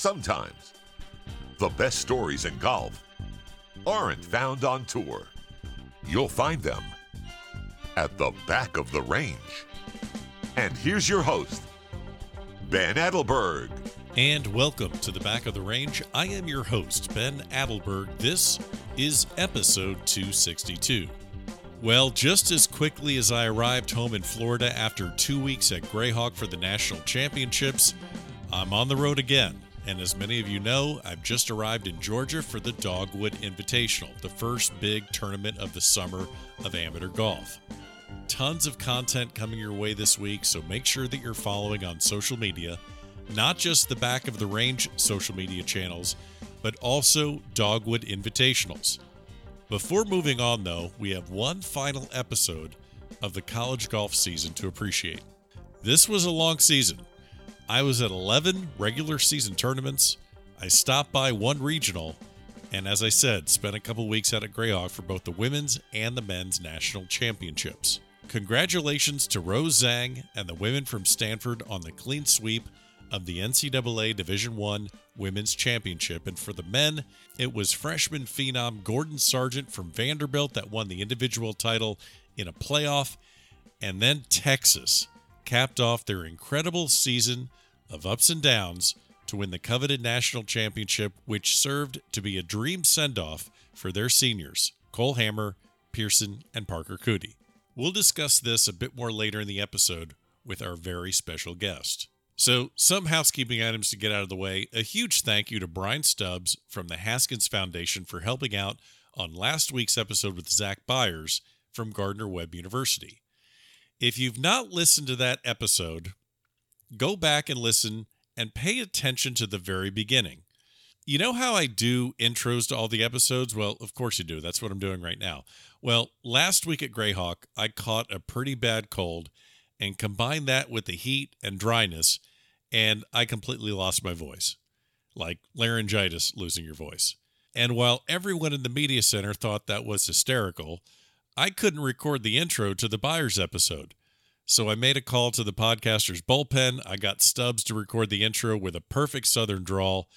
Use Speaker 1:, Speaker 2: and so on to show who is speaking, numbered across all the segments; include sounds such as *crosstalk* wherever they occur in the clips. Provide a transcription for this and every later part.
Speaker 1: sometimes the best stories in golf aren't found on tour. You'll find them at the back of the range. And here's your host, Ben Adelberg.
Speaker 2: And welcome to the back of the range. I am your host, Ben Adelberg. This is episode 262. Well, just as quickly as I arrived home in Florida after two weeks at Grayhawk for the National Championships, I'm on the road again. And as many of you know, I've just arrived in Georgia for the Dogwood Invitational, the first big tournament of the summer of amateur golf. Tons of content coming your way this week, so make sure that you're following on social media, not just the back of the range social media channels, but also Dogwood Invitationals. Before moving on, though, we have one final episode of the college golf season to appreciate. This was a long season. I was at 11 regular season tournaments. I stopped by one regional, and as I said, spent a couple weeks out at Grayhawk for both the women's and the men's national championships. Congratulations to Rose Zhang and the women from Stanford on the clean sweep of the NCAA Division One Women's Championship, and for the men, it was freshman phenom Gordon Sargent from Vanderbilt that won the individual title in a playoff, and then Texas capped off their incredible season of ups and downs to win the coveted national championship, which served to be a dream send off for their seniors, Cole Hammer, Pearson, and Parker Coody. We'll discuss this a bit more later in the episode with our very special guest. So, some housekeeping items to get out of the way. A huge thank you to Brian Stubbs from the Haskins Foundation for helping out on last week's episode with Zach Byers from Gardner Webb University. If you've not listened to that episode, go back and listen and pay attention to the very beginning. You know how I do intros to all the episodes? Well, of course you do. That's what I'm doing right now. Well, last week at Grayhawk, I caught a pretty bad cold and combined that with the heat and dryness and I completely lost my voice, like laryngitis losing your voice. And while everyone in the media center thought that was hysterical, I couldn't record the intro to the Byers episode. So I made a call to the podcaster's bullpen. I got Stubbs to record the intro with a perfect southern drawl,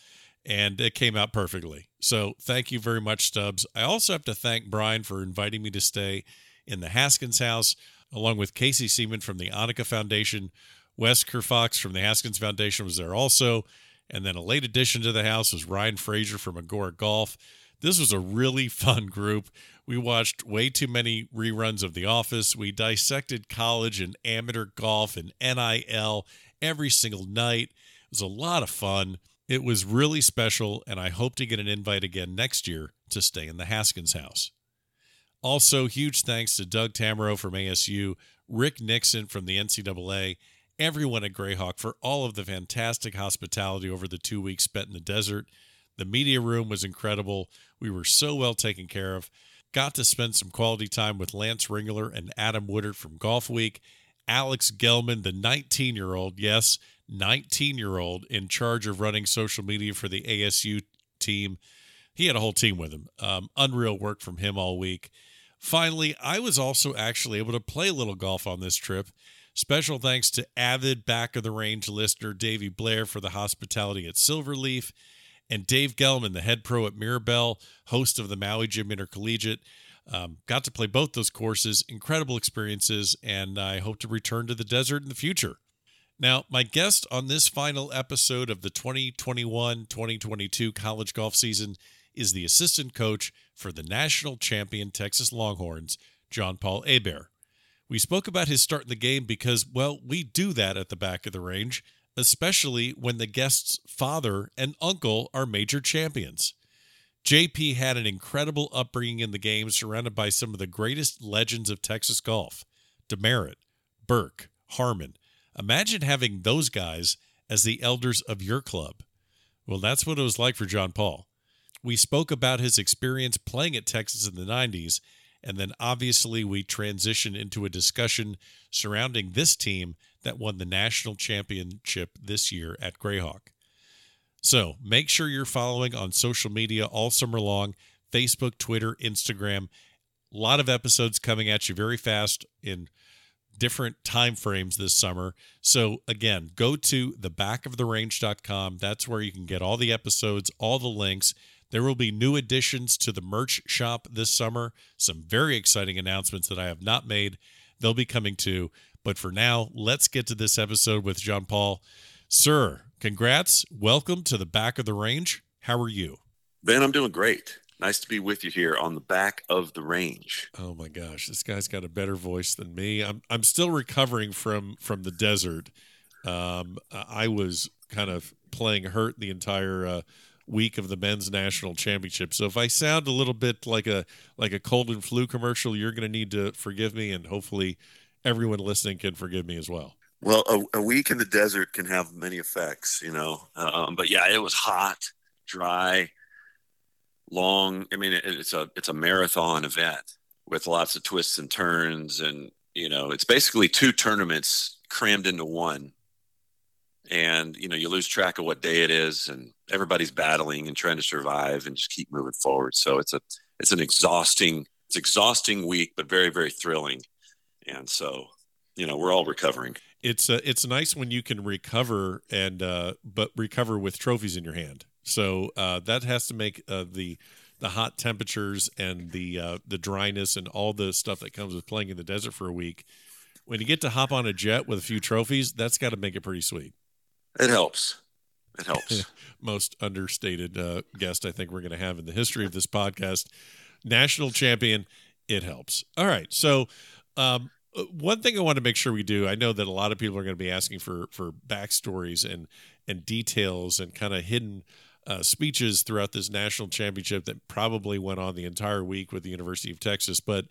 Speaker 2: and it came out perfectly. So thank you very much, Stubbs. I also have to thank Brian for inviting me to stay in the Haskins house, along with Casey Seaman from the Annika Foundation, Wes Kerfox from the Haskins Foundation was there also. And then a late addition to the house was Ryan Frazier from Agora Golf. This was a really *laughs* fun group. We watched way too many reruns of The Office. We dissected college and amateur golf and NIL every single night. It was a lot of fun. It was really special, and I hope to get an invite again next year to stay in the Haskins house. Also, huge thanks to Doug Tamaro from ASU, Rick Nixon from the NCAA, everyone at Grayhawk for all of the fantastic hospitality over the two weeks spent in the desert. The media room was incredible. We were so well taken care of. Got to spend some quality time with Lance Ringler and Adam Woodard from Golfweek. Alex Gelman, the 19 year old, yes, 19 year old in charge of running social media for the ASU team. He had a whole team with him. Um, unreal work from him all week. Finally, I was also actually able to play a little golf on this trip. Special thanks to avid back of the range listener Davey Blair for the hospitality at Silverleaf, and Dave Gelman, the head pro at Mirabel, host of the Maui Jim Intercollegiate. Um, got to play both those courses, incredible experiences, and I hope to return to the desert in the future. Now, my guest on this final episode of the 2021 2022 college golf season is the assistant coach for the national champion Texas Longhorns, Jean Paul Hebert. We spoke about his start in the game because, well, we do that at the back of the range, especially when the guest's father and uncle are major champions. JP had an incredible upbringing in the game, surrounded by some of the greatest legends of Texas golf Demaret, Burke, Harmon. Imagine having those guys as the elders of your club. Well, that's what it was like for Jean Paul. We spoke about his experience playing at Texas in the 90s and then obviously we transitioned into a discussion surrounding this team that won the national championship this year at Grayhawk. So make sure you're following on social media all summer long Facebook, Twitter, Instagram. A lot of episodes coming at you very fast in different time frames this summer. So again, go to thebackoftherange.com. That's where you can get all the episodes, all the links. There will be new additions to the merch shop this summer. Some very exciting announcements that I have not made. They'll be coming too. But for now, let's get to this episode with Jean Paul. Sir, congrats. Welcome to the back of the range. How are you?
Speaker 3: Ben, I'm doing great. Nice to be with you here on the back of the range.
Speaker 2: Oh my gosh, this guy's got a better voice than me. I'm I'm still recovering from from the desert. Um, I was kind of playing hurt the entire uh, week of the men's national championship. So if I sound a little bit like a like a cold and flu commercial, you're going to need to forgive me, and hopefully everyone listening can forgive me as well.
Speaker 3: Well, a, a week in the desert can have many effects, you know. Um, but yeah, it was hot, dry long. I mean, it's a it's a marathon event with lots of twists and turns, and you know, it's basically two tournaments crammed into one. And you know, you lose track of what day it is, and everybody's battling and trying to survive and just keep moving forward. So it's a it's an exhausting it's exhausting week, but very very thrilling. And so, you know, we're all recovering.
Speaker 2: It's uh, it's nice when you can recover and uh, but recover with trophies in your hand. So uh, that has to make uh, the the hot temperatures and the uh, the dryness and all the stuff that comes with playing in the desert for a week. When you get to hop on a jet with a few trophies, that's got to make it pretty sweet.
Speaker 3: It helps. It helps. *laughs*
Speaker 2: Most understated uh, guest I think we're going to have in the history of this podcast. National champion. It helps. All right. So, um, one thing I want to make sure we do. I know that a lot of people are going to be asking for for backstories and and details and kind of hidden uh, speeches throughout this national championship that probably went on the entire week with the University of Texas. But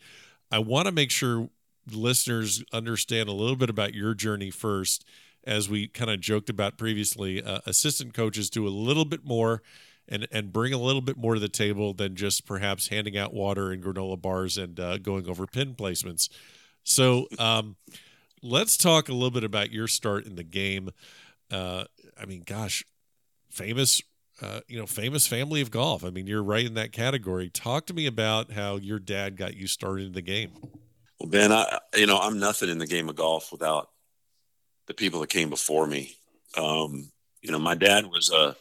Speaker 2: I want to make sure listeners understand a little bit about your journey first. As we kind of joked about previously, uh, assistant coaches do a little bit more and and bring a little bit more to the table than just perhaps handing out water and granola bars and uh, going over pin placements. So um, let's talk a little bit about your start in the game. Uh, I mean, gosh, famous uh, you know, famous family of golf. I mean, you're right in that category. Talk to me about how your dad got you started in the game.
Speaker 3: Well, Ben, I, you know, I'm nothing in the game of golf without the people that came before me. Um, you know, my dad was a, uh,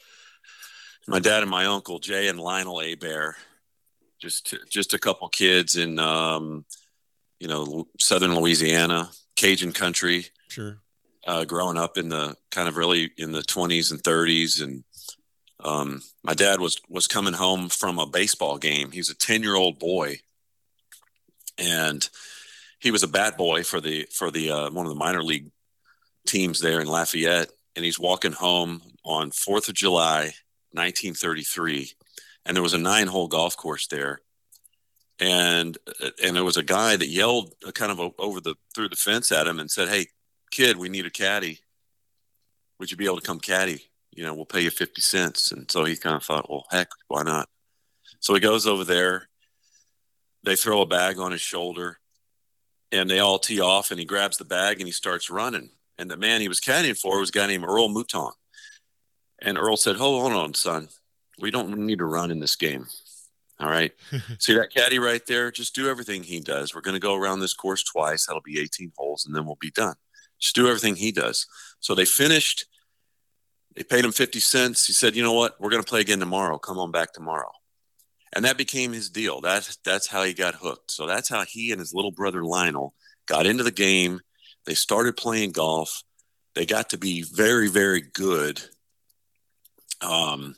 Speaker 3: my dad and my uncle Jay and Lionel Hebert, just just a couple kids in, um, you know, southern Louisiana, Cajun country.
Speaker 2: Sure.
Speaker 3: Uh, growing up in the kind of really in the 20s and 30s, and um, my dad was was coming home from a baseball game. he's a ten year old boy, and he was a bat boy for the for the uh, one of the minor league teams there in Lafayette. And he's walking home on Fourth of July, 1933, and there was a nine hole golf course there. And and there was a guy that yelled kind of over the through the fence at him and said, "Hey, kid, we need a caddy. Would you be able to come caddy?" you know, we'll pay you 50 cents. And so he kind of thought, well, heck, why not? So he goes over there. They throw a bag on his shoulder and they all tee off and he grabs the bag and he starts running. And the man he was caddying for was a guy named Earl Mouton. And Earl said, hold on, son. We don't need to run in this game. All right. *laughs* See that caddy right there? Just do everything he does. We're going to go around this course twice. That'll be 18 holes and then we'll be done. Just do everything he does. So they finished they paid him 50 cents. He said, you know what? We're going to play again tomorrow. Come on back tomorrow. And that became his deal. That's, that's how he got hooked. So that's how he and his little brother Lionel got into the game. They started playing golf. They got to be very, very good. Um,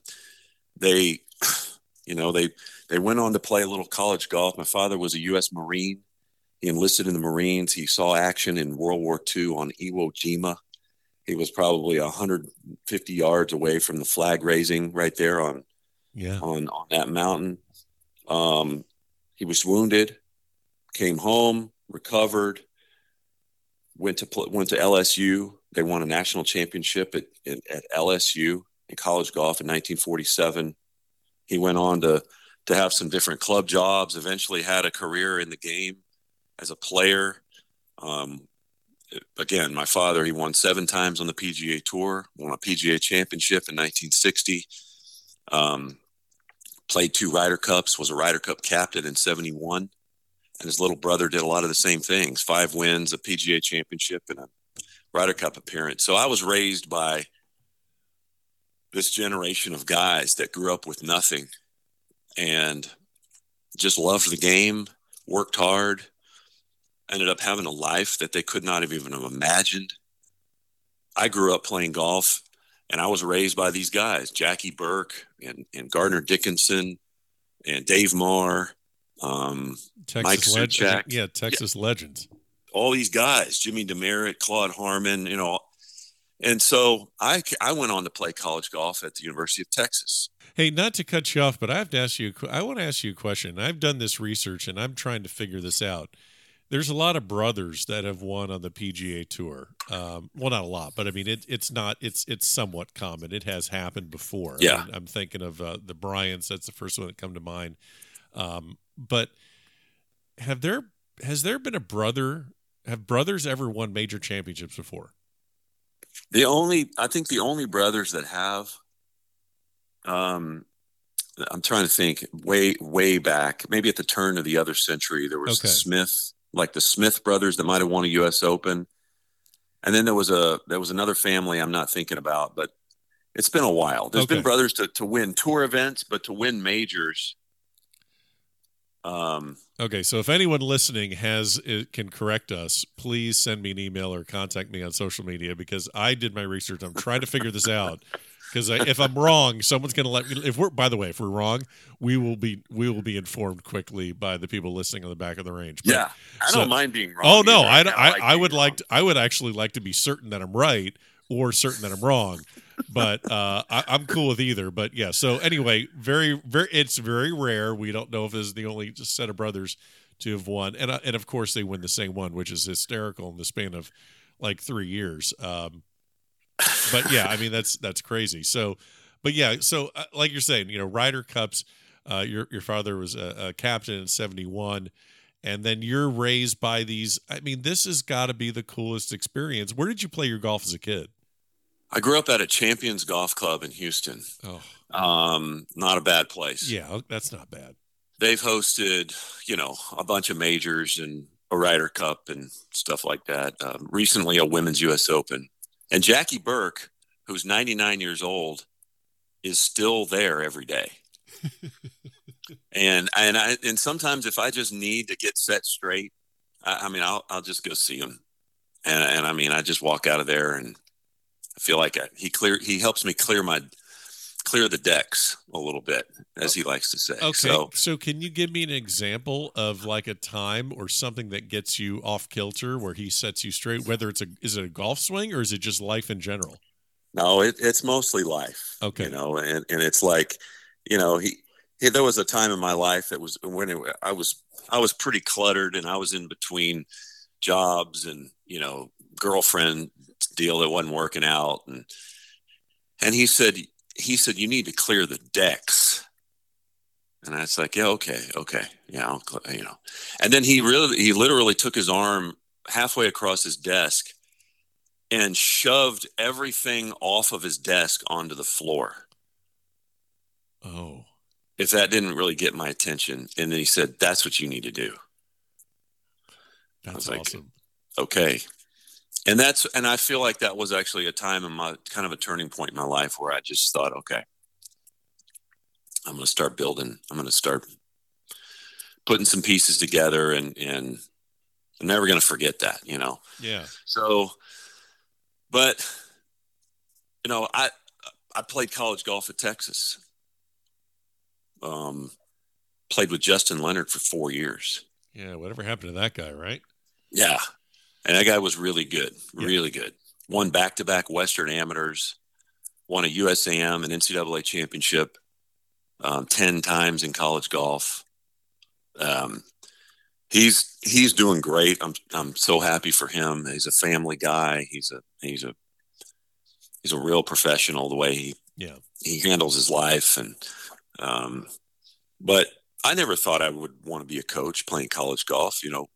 Speaker 3: they, *sighs* you know, they, they went on to play a little college golf. My father was a U.S. Marine. He enlisted in the Marines. He saw action in World War II on Iwo Jima he was probably 150 yards away from the flag raising right there on yeah on on that mountain. Um, he was wounded, came home, recovered, went to went to LSU. They won a national championship at, at, at LSU in college golf in 1947. He went on to to have some different club jobs. Eventually, had a career in the game as a player. Um, again, my father, he won seven times on the PGA Tour, won a PGA Championship in 1960, um, played two Ryder Cups, was a Ryder Cup captain in 71, and his little brother did a lot of the same things: five wins, a PGA Championship, and a Ryder Cup appearance. So I was raised by this generation of guys that grew up with nothing and just loved the game, worked hard, ended up having a life that they could not have even imagined. I grew up playing golf and I was raised by these guys, Jackie Burke and, and Gardner Dickinson and Dave Marr, um,
Speaker 2: Texas
Speaker 3: Mike Souchak.
Speaker 2: Yeah, Texas yeah. legends.
Speaker 3: All these guys, Jimmy Demaret, Claude Harmon, you know. And so I, I went on to play college golf at the University of Texas.
Speaker 2: Hey, not to cut you off, but I have to ask you. I want to ask you a question. I've done this research and I'm trying to figure this out there's a lot of brothers that have won on the PGA Tour. Um, well, not a lot, but I mean, it, it's not. It's it's somewhat common. It has happened before.
Speaker 3: Yeah,
Speaker 2: I am thinking of uh, the Bryants. That's the first one that come to mind. Um, but have there has there been a brother? Have brothers ever won major championships before?
Speaker 3: The only, I think, the only brothers that have. Um, I'm trying to think way way back, maybe at the turn of the other century, there was okay. Smith like the Smith brothers that might have won a U.S. Open, and then there was a there was another family I'm not thinking about, but it's been a while. There's okay. been brothers to to win tour events, but to win majors.
Speaker 2: Um. Okay, so if anyone listening has it can correct us, please send me an email or contact me on social media because I did my research. I'm trying to figure this out *laughs* because if I'm wrong, someone's going to let me. If we're, by the way, if we're wrong, we will be we will be informed quickly by the people listening on the back of the range.
Speaker 3: But, yeah, I so, don't mind being wrong.
Speaker 2: Oh no, I, I, I, I would like to, I would actually like to be certain that I'm right or certain that I'm wrong. but uh, I, am cool with either. But yeah. So anyway, very very it's very rare. We don't know if this is the only set of brothers to have won, and uh, and of course they win the same one, which is hysterical in the span of like three years. Um, but yeah, I mean that's that's crazy. So, but yeah, so uh, like you're saying, you know, Ryder Cups. Uh, your your father was a, a captain in '71, and then you're raised by these. I mean, this has got to be the coolest experience. Where did you play your golf as a kid?
Speaker 3: I grew up at a Champions Golf Club in Houston. Oh, um, not a bad place.
Speaker 2: Yeah, that's not bad.
Speaker 3: They've hosted, you know, a bunch of majors and a Ryder Cup and stuff like that. Um, recently, a Women's U.S. Open. And Jackie Burke, who's 99 years old, is still there every day. *laughs* and and I and sometimes if I just need to get set straight, I, I mean I'll I'll just go see him, and and I mean I just walk out of there and I feel like I, he clear he helps me clear my clear the decks a little bit, as he likes to say.
Speaker 2: Okay. So, so can you give me an example of like a time or something that gets you off kilter where he sets you straight? Whether it's a is it a golf swing or is it just life in general?
Speaker 3: No, it, it's mostly life.
Speaker 2: Okay.
Speaker 3: You know, and, and it's like, you know, he, he there was a time in my life that was when it, I was I was pretty cluttered and I was in between jobs and you know girlfriend deal that wasn't working out and and he said he said, you need to clear the decks. And I was like, yeah, okay, okay. Yeah, I'll, you know. And then he really, he literally took his arm halfway across his desk and shoved everything off of his desk onto the floor.
Speaker 2: Oh.
Speaker 3: If that didn't really get my attention. And then he said, that's what you need to do.
Speaker 2: That's awesome.
Speaker 3: Like, okay and that's and i feel like that was actually a time in my kind of a turning point in my life where i just thought okay i'm going to start building i'm going to start putting some pieces together and and i'm never going to forget that you know?
Speaker 2: Yeah.
Speaker 3: So but you know i i played college golf at texas. Um played with justin leonard for four years.
Speaker 2: Yeah whatever happened to that guy right?
Speaker 3: Yeah and that guy was really good, yeah. really good. Won back to back Western amateurs, won a USAM, an NCAA championship, um, 10 times in college golf. Um, he's, he's doing great. I'm, I'm so happy for him. He's a family guy. He's a, he's a, he's a real professional the way he,
Speaker 2: yeah,
Speaker 3: he handles his life. And, um, but I never thought I would want to be a coach playing college golf. You know,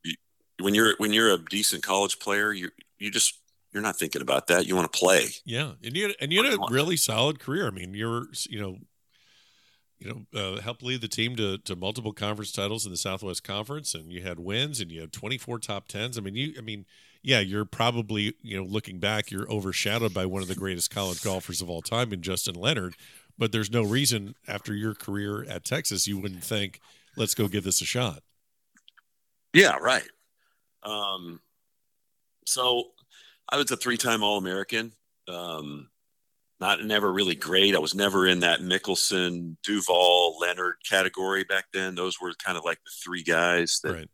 Speaker 3: when you're when you're a decent college player, you you just you're not thinking about that. You want to play.
Speaker 2: Yeah, and you and you had a really solid career. I mean, you're you know you know, uh, helped lead the team to, to multiple conference titles in the Southwest Conference, and you had wins, and you had 24 top tens. I mean, you, I mean, yeah, you're probably, you know, looking back, you're overshadowed by one of the greatest college golfers of all time in Justin Leonard. But there's no reason after your career at Texas you wouldn't think, let's go give this a shot.
Speaker 3: Yeah, right. Um, so I was a three-time All-American. Um, not never really great. I was never in that Mickelson, Duval, Leonard category back then. Those were kind of like the three guys that,
Speaker 2: Right.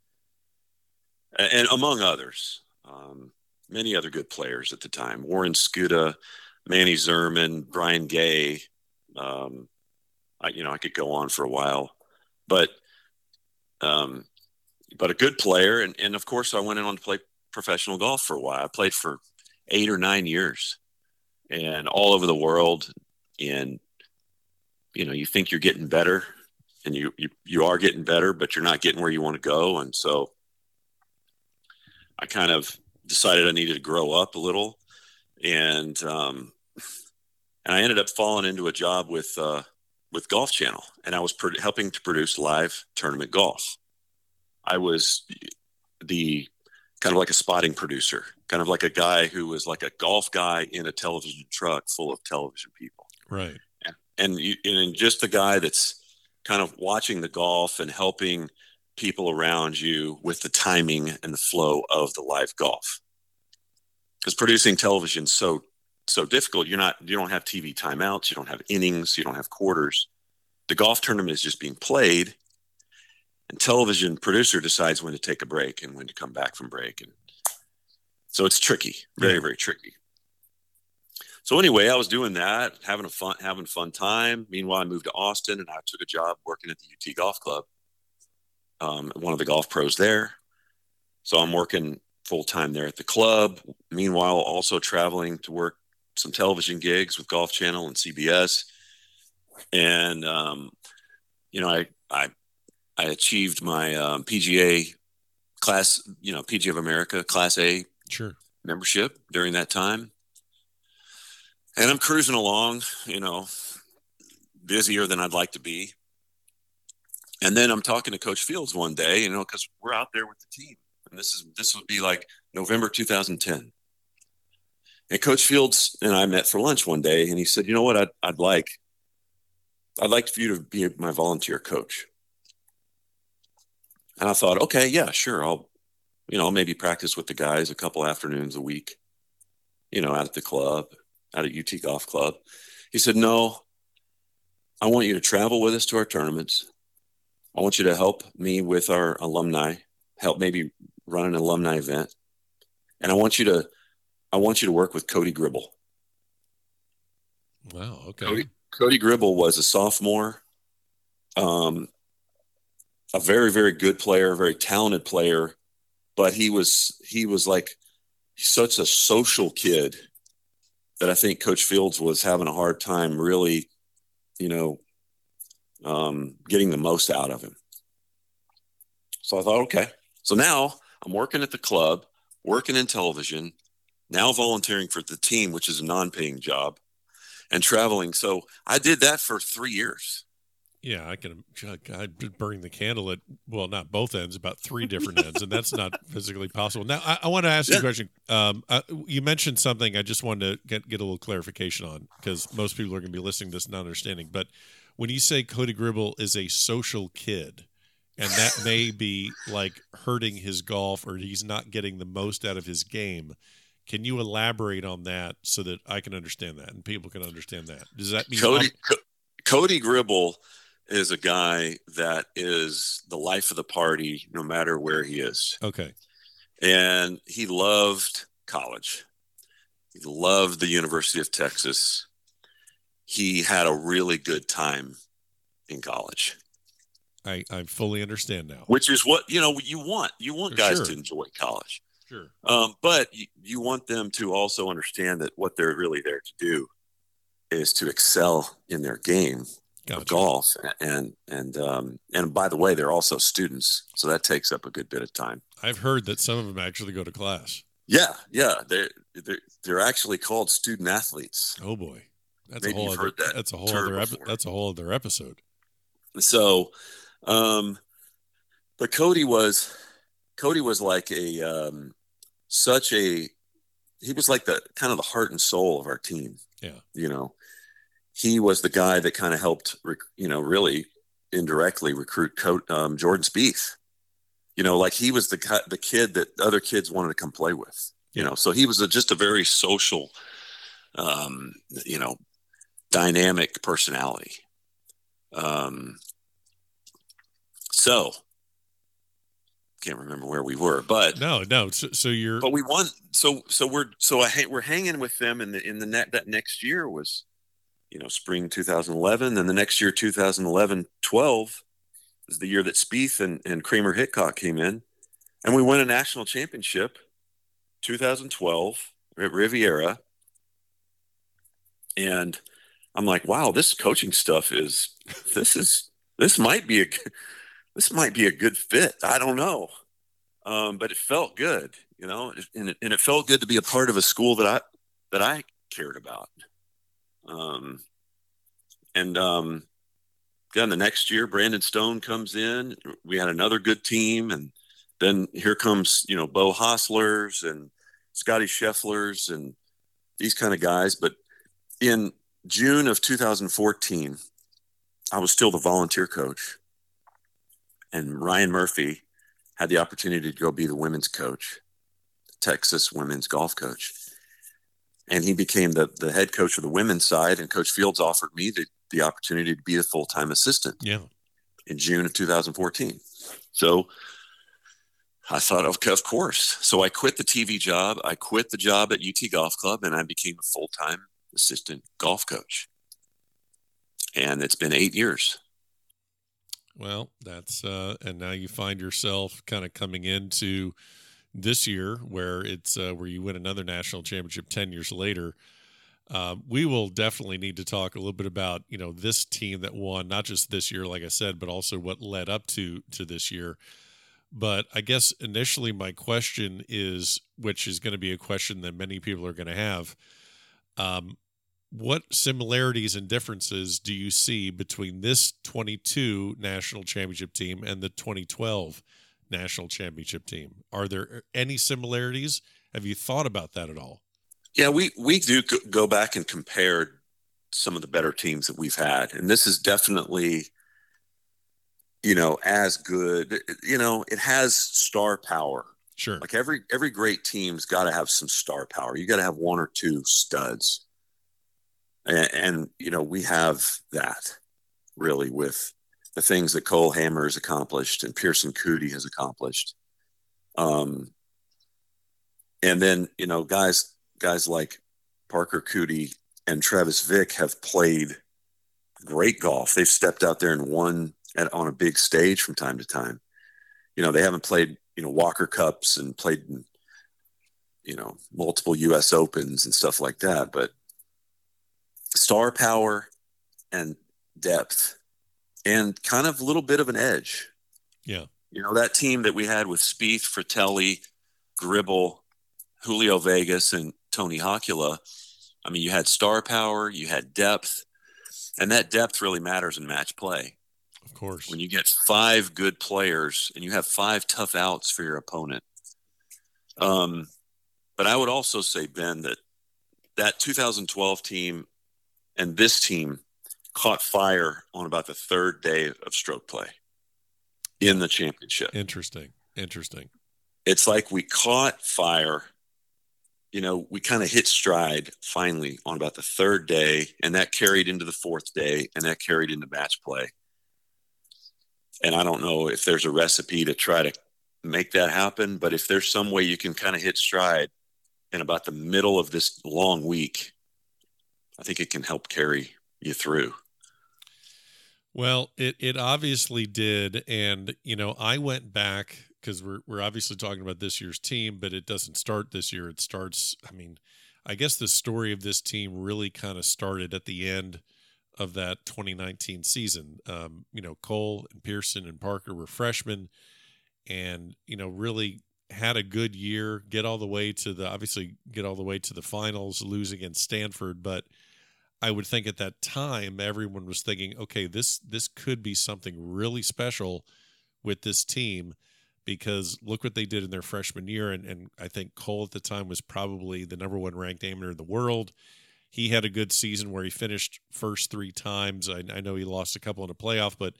Speaker 3: and among others, um, many other good players at the time. Warren Scuda, Manny Zerman, Brian Gay. Um, I, you know, I could go on for a while, but, um, but a good player. And, and of course, I went on to play professional golf for a while. I played for eight or nine years and all over the world. And, you know, you think you're getting better and you, you, you are getting better, but you're not getting where you want to go. And so I kind of decided I needed to grow up a little. And, um, and I ended up falling into a job with, uh, with Golf Channel, and I was pro- helping to produce live tournament golf. I was the kind of like a spotting producer, kind of like a guy who was like a golf guy in a television truck full of television people,
Speaker 2: Right.
Speaker 3: and you, and just the guy that's kind of watching the golf and helping people around you with the timing and the flow of the live golf. Because producing television so so difficult. You're not you don't have TV timeouts, you don't have innings, you don't have quarters. The golf tournament is just being played, and television producer decides when to take a break and when to come back from break, and so it's tricky, very
Speaker 2: Yeah.
Speaker 3: very tricky. So anyway, I was doing that, having a fun having fun time. Meanwhile, I moved to Austin and I took a job working at the UT Golf Club. Um, one of the golf pros there. So I'm working full time there at the club. Meanwhile, also traveling to work some television gigs with Golf Channel and CBS. And um, you know, I I I achieved my um, PGA class, you know, PGA of America Class A
Speaker 2: Sure.
Speaker 3: membership during that time. And I'm cruising along, you know, busier than I'd like to be. And then I'm talking to Coach Fields one day, you know, because we're out there with the team. And this is this would be like November 2010. And Coach Fields and I met for lunch one day, and he said, "You know what? I'd, I'd like, I'd like for you to be my volunteer coach." And I thought, okay, yeah, sure, I'll, you know, I'll maybe practice with the guys a couple afternoons a week, you know, out at the club, out at UT Golf Club. He said, no, I want you to travel with us to our tournaments. I want you to help me with our alumni, help maybe run an alumni event. And I want you to, I want you to work with Cody Gribble.
Speaker 2: Wow. Okay.
Speaker 3: Cody, Cody Gribble was a sophomore, um, a very very good player, a very talented player, but he was he was like such a social kid that I think Coach Fields was having a hard time really, you know, um, getting the most out of him. So I thought, okay. So now I'm working at the club, working in television, now volunteering for the team, which is a non-paying job and traveling. So I did that for three years.
Speaker 2: Yeah, I can. I'd burning the candle at well, not both ends, about three different ends, and that's not *laughs* physically possible. Now, I, I want to ask you a question. Um, uh, you mentioned something I just wanted to get get a little clarification on because most people are going to be listening to this not understanding. But when you say Cody Gribble is a social kid, and that may *laughs* be like hurting his golf or he's not getting the most out of his game. Can you elaborate on that so that I can understand that and people can understand that? Does that mean
Speaker 3: Cody Co- Cody Gribble is a guy that is the life of the party, no matter where he is.
Speaker 2: Okay,
Speaker 3: and he loved college. He loved the University of Texas. He had a really good time in college,
Speaker 2: I I fully understand now.
Speaker 3: which is what you know you want. You want guys
Speaker 2: sure.
Speaker 3: to enjoy college,
Speaker 2: Sure.
Speaker 3: um, but you, you want them to also understand that what they're really there to do is to excel in their game
Speaker 2: Gotcha.
Speaker 3: golf. And and um, and by the way, they're also students, so that takes up a good bit of time.
Speaker 2: I've heard that some of them actually go to class.
Speaker 3: Yeah, yeah, they're they're, they're actually called student athletes.
Speaker 2: Oh boy, that's
Speaker 3: Maybe
Speaker 2: a whole other.
Speaker 3: heard that
Speaker 2: that's a whole other. Epi- that's a whole other episode.
Speaker 3: So, um, but Cody was Cody was like a um, such a he was like the kind of the heart and soul of our team.
Speaker 2: Yeah,
Speaker 3: you know, he was the guy that kind of helped, you know, really indirectly recruit um, Jordan Spieth. You know, like he was the the kid that other kids wanted to come play with. You know, so he was a, just a very social, um, you know, dynamic personality. Um, so can't remember where we were, but
Speaker 2: no, no. So, so, you're,
Speaker 3: but we won. So, so we're, so I, we're hanging with them in the, in the net that next year was, you know, spring 2011. Then the next year, 2011, 12 is the year that Spieth and, and Kramer Hickok came in and we won a national championship 2012 at Riviera. And I'm like, wow, this coaching stuff is, this is, this might be a, this might be a good fit. I don't know. Um, but it felt good, you know, and it, and it felt good to be a part of a school that I, that I cared about. Um, and um, then the next year, Brandon Stone comes in. We had another good team, and then here comes you know Beau Hosslers and Scotty Schefflers and these kind of guys. But in June of 2014, I was still the volunteer coach, and Ryan Murphy had the opportunity to go be the women's coach, Texas women's golf coach and he became the, the head coach of the women's side. And Coach Fields offered me the, the opportunity to be a full time assistant.
Speaker 2: Yeah.
Speaker 3: In June of 2014. So I thought, okay, of course. So I quit the TV job. I quit the job at UT Golf Club, and I became a full time assistant golf coach. And it's been eight years.
Speaker 2: Well, that's uh, and now you find yourself kind of coming into this year, where it's uh, where you win another national championship ten years later. Uh, we will definitely need to talk a little bit about you know this team that won not just this year, like I said, but also what led up to to this year. But I guess initially my question is, which is going to be a question that many people are going to have. Um, what similarities and differences do you see between this 22 national championship team and the 2012 national championship team. Are there any similarities? Have you thought about that at all?
Speaker 3: Yeah, we we do go back and compare some of the better teams that we've had, and this is definitely, you know, as good. You know, it has star power.
Speaker 2: Sure.
Speaker 3: Like every every great team's got to have some star power. You got to have one or two studs, and, and you know we have that really with the things that Cole Hammer has accomplished and Pearson Coody has accomplished. Um, and then you know guys guys like Parker Coody and Travis Vick have played great golf. They've stepped out there and won at, on a big stage from time to time. You know they haven't played you know Walker Cups and played in, you know multiple U.S. Opens and stuff like that, but star power and depth and kind of a little bit of an edge.
Speaker 2: Yeah.
Speaker 3: You know, that team that we had with Spieth, Frittelli, Gribble, Julio Vegas, and Toni Hakula. I mean, you had star power, you had depth, and that depth really matters in match play.
Speaker 2: Of course.
Speaker 3: When you get five good players and you have five tough outs for your opponent. Um, but I would also say, Ben, that that 2012 team and this team caught fire on about the third day of stroke play in the championship.
Speaker 2: Interesting. Interesting.
Speaker 3: It's like we caught fire. You know, we kind of hit stride finally on about the third day, and that carried into the fourth day, and that carried into match play. And I don't know if there's a recipe to try to make that happen, but if there's some way you can kind of hit stride in about the middle of this long week, I think it can help carry you through.
Speaker 2: Well, it it obviously did, and you know, I went back because we're we're obviously talking about this year's team, but it doesn't start this year. It starts. I mean, I guess the story of this team really kind of started at the end of that 2019 season. Um, you know, Cole and Pearson and Parker were freshmen, and you know, really had a good year. Get all the way to the obviously get all the way to the finals, lose against Stanford, but I would think at that time everyone was thinking, okay, this this could be something really special with this team because look what they did in their freshman year. And, and I think Cole at the time was probably the number one ranked amateur in the world. He had a good season where he finished first three times. I, I know he lost a couple in a playoff, but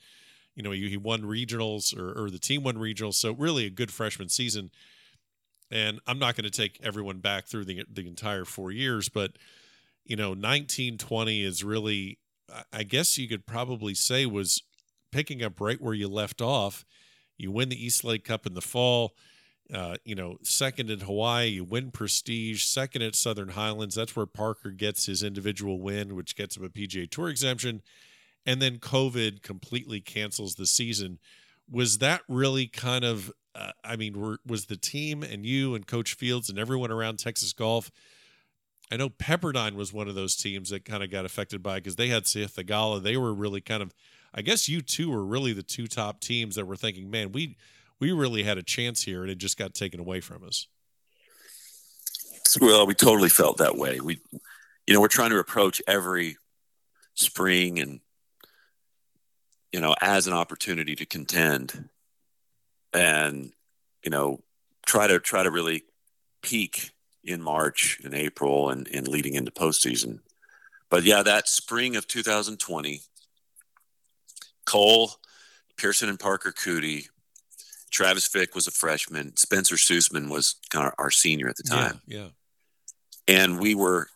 Speaker 2: you know he, he won regionals or, or the team won regionals. So really a good freshman season. And I'm not going to take everyone back through the the entire four years, but you know 1920 is really I guess you could probably say was picking up right where you left off you win the East Lake Cup in the fall. Uh, you know, second in Hawaii, you win prestige. Second at Southern Highlands, that's where Parker gets his individual win, which gets him a PGA Tour exemption. And then COVID completely cancels the season. Was that really kind of? Uh, I mean, were, was the team and you and Coach Fields and everyone around Texas Golf? I know Pepperdine was one of those teams that kind of got affected by because they had Sahith Theegala. They were really kind of I guess you two were really the two top teams that were thinking, man, we we really had a chance here, and it just got taken away from us.
Speaker 3: Well, we totally felt that way. We, you know, we're trying to approach every spring and you know as an opportunity to contend, and you know try to try to really peak in March and April and, and leading into postseason. But yeah, that spring of 2020 Cole, Pearson and Parker Coody, Travis Vick was a freshman. Spencer Soosman was kind of our senior at the time.
Speaker 2: Yeah. yeah.
Speaker 3: And we were,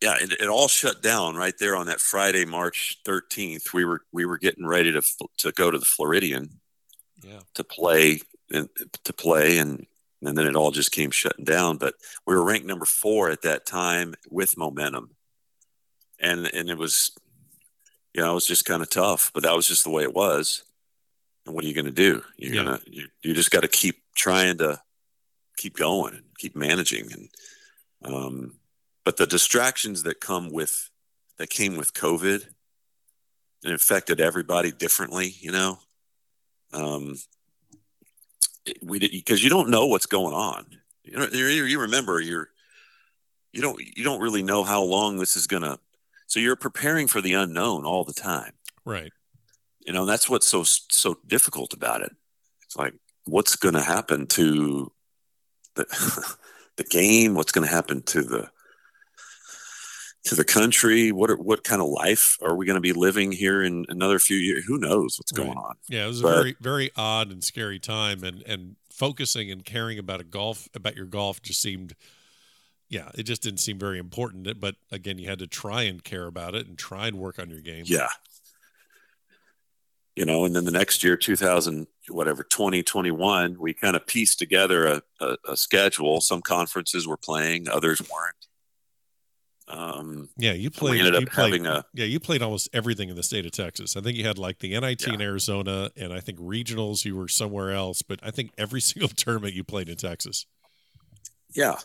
Speaker 3: yeah, it, it, all shut down right there on that Friday, March 13th. We were we were getting ready to to go to the Floridian,
Speaker 2: yeah,
Speaker 3: to play and to play, and and then it all just came shutting down. But we were ranked number four at that time with momentum, and and it was you know, it was just kind of tough, but that was just the way it was. And what are you going to do? You're yeah. gonna you, you just got to keep trying to keep going and keep managing and um but the distractions that come with that came with covid it affected everybody differently you know um we did because you don't know what's going on you know you remember you're you don't you don't really know how long this is to so you're preparing for the unknown all the time.
Speaker 2: Right.
Speaker 3: You know, that's what's so so difficult about it. It's like what's going to happen to the *laughs* the game? What's going to happen to the to the country? What are, what kind of life are we going to be living here in another few years? Who knows what's right. going on?
Speaker 2: Yeah, it was but, a very very odd and scary time, and and focusing and caring about a golf about your golf just seemed yeah, it just didn't seem very important. Eh, but again, you had to try and care about it and try and work on your game.
Speaker 3: Yeah. You know, and then the next year, 2000, whatever, 2021, we kind of pieced together a, a, a schedule. Some conferences were playing, others weren't. Um,
Speaker 2: yeah, you played. We ended up played, having a. Yeah, you played almost everything in the state of Texas. I think you had like the NIT yeah. in Arizona, and I think regionals you were somewhere else. But I think every *laughs* single tournament you played in Texas.
Speaker 3: Yeah,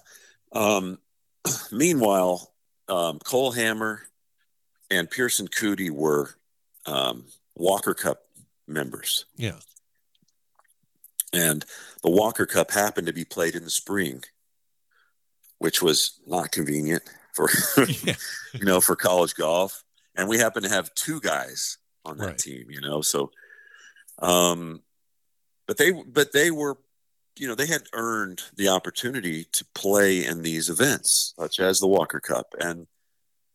Speaker 3: um, *clears throat* meanwhile, um, Cole Hammer and Pearson Coody were um, Walker Cup members.
Speaker 2: Yeah.
Speaker 3: And the Walker Cup happened to be played in the spring, which was not convenient for *laughs* *laughs* yeah. you know for college golf. And we happen to have two guys on that right. team, you know. So, um, but they but they were you know, they had earned the opportunity to play in these events, such as the Walker Cup and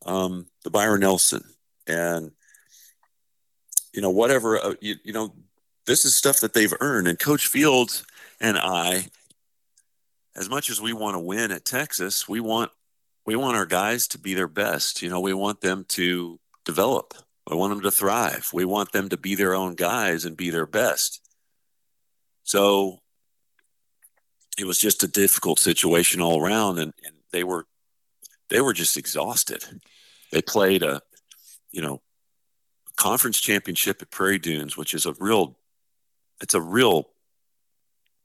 Speaker 3: um, the Byron Nelson, and you know, whatever. Uh, you, you know, this is stuff that they've earned. And Coach Fields and I, as much as we want to win at Texas, we want we want our guys to be their best. You know, we want them to develop. We want them to thrive. We want them to be their own guys and be their best. So it was just a difficult situation all around, and, and they were they were just exhausted. They played a you know conference championship at Prairie Dunes, which is a real it's a real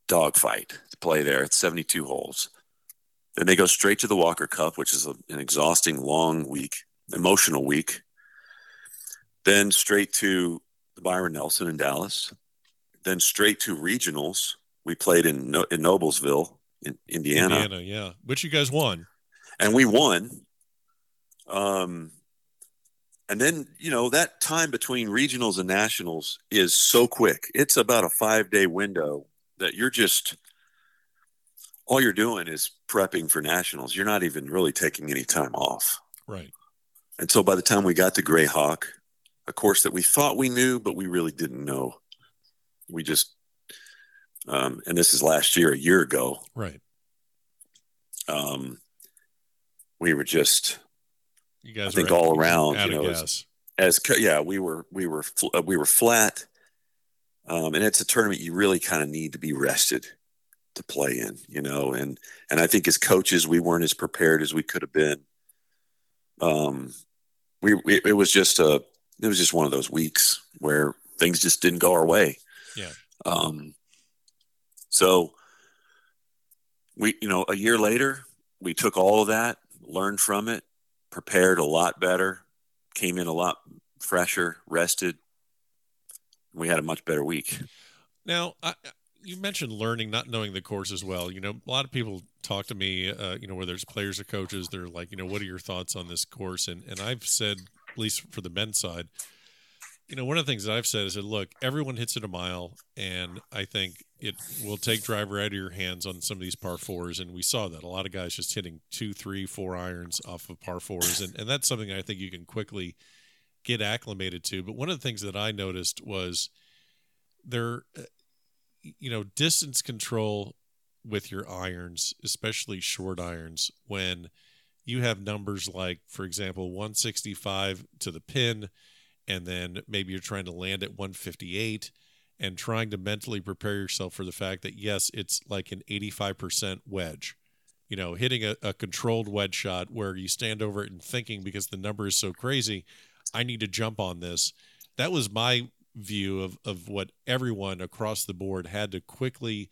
Speaker 3: dogfight to play there. It's 72 holes. Then they go straight to the Walker Cup, which is a, an exhausting, long week, emotional week. Then straight to the Byron Nelson in Dallas. Then straight to regionals, we played in no- in Noblesville, in Indiana.
Speaker 2: Indiana, yeah, which you guys won,
Speaker 3: and we won. Um, and then you know that time between regionals and nationals is so quick it's about a five day window that you're just all you're doing is prepping for nationals you're not even really taking any time off.
Speaker 2: Right.
Speaker 3: And so by the time we got to grayhawk a course that we thought we knew but we really didn't know we just um, and this is last year a year ago.
Speaker 2: Right.
Speaker 3: Um, we were just
Speaker 2: you guys
Speaker 3: I think all around, you know,
Speaker 2: gas.
Speaker 3: as yeah, we were we were fl- uh, we were flat, um, and it's a tournament you really kind of need to be rested to play in, you know, and and I think as coaches we weren't as prepared as we could have been. Um, we, we it was just a it was just one of those weeks where things just didn't go our way.
Speaker 2: Yeah.
Speaker 3: Um. So we you know a year later we took all of that, learned from it, prepared a lot better, came in a lot fresher, rested. We had a much better week.
Speaker 2: Now, I, you mentioned learning, not knowing the course as well. You know, a lot of people talk to me, uh, you know, whether it's players or coaches, they're like, you know, what are your thoughts on this course? And and I've said, at least for the men's side, you know, one of the things that I've said is that look, everyone hits it a mile, and I think it will take driver out of your hands on some of these par fours, and we saw that a lot of guys just hitting two, three, four irons off of par fours, and and that's something I think you can quickly get acclimated to. But one of the things that I noticed was there, you know, distance control with your irons, especially short irons, when you have numbers like, for example, 165 to the pin and then maybe you're trying to land at 158 and trying to mentally prepare yourself for the fact that yes it's like an 85% wedge. You know hitting a, a controlled wedge shot where you stand over it and thinking because the number is so crazy i need to jump on this. That was my view of, of what everyone across the board had to quickly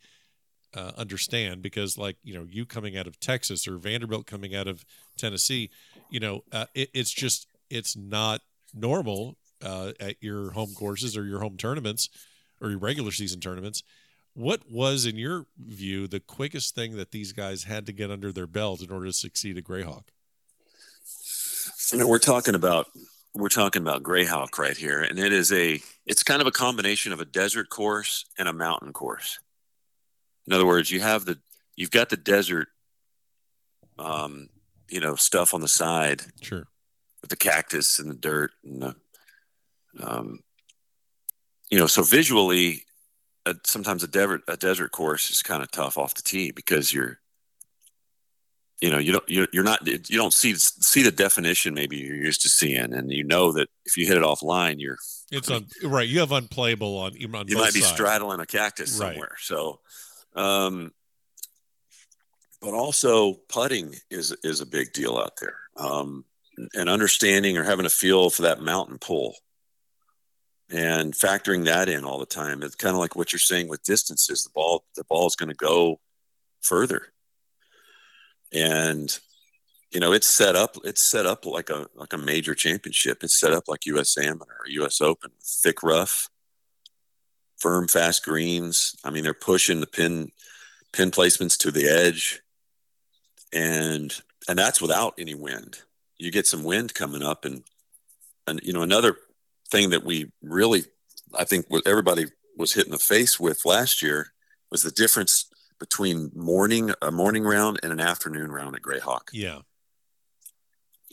Speaker 2: uh, understand because like you know you coming out of texas or vanderbilt coming out of tennessee you know uh, it, it's just it's not normal uh, at your home courses or your home tournaments or your regular season tournaments. What was, in your view, the quickest thing that these guys had to get under their belt in order to succeed at Grayhawk?
Speaker 3: You know, we're talking about we're talking about Grayhawk right here, and it is a it's kind of a combination of a desert course and a mountain course. In other words, you have the you've got the desert, um, you know, stuff on the side,
Speaker 2: sure,
Speaker 3: with the cactus and the dirt and the um, you know, so visually, uh, sometimes a desert a desert course is kind of tough off the tee because you're, you know, you don't you're, you're not you don't see see the definition maybe you're used to seeing, and you know that if you hit it offline, you're
Speaker 2: it's on right. You have unplayable on, on
Speaker 3: you might be
Speaker 2: sides.
Speaker 3: straddling a cactus
Speaker 2: Right.
Speaker 3: somewhere. So, um, but also putting is is a big deal out there, um, and understanding or having a feel for that mountain pull and factoring that in all the time. It's kind of like what you're saying with distances. The ball, the ball is going to go further, and you know it's set up. It's set up like a like a major championship. It's set up like U.S. Amateur or U.S. Open, thick rough, firm, fast greens. I mean, they're pushing the pin pin placements to the edge, and and that's without any wind. You get some wind coming up, and and you know another thing that we really, I think, what everybody was hit in the face with last year was the difference between morning a morning round and an afternoon round at Grayhawk.
Speaker 2: Yeah,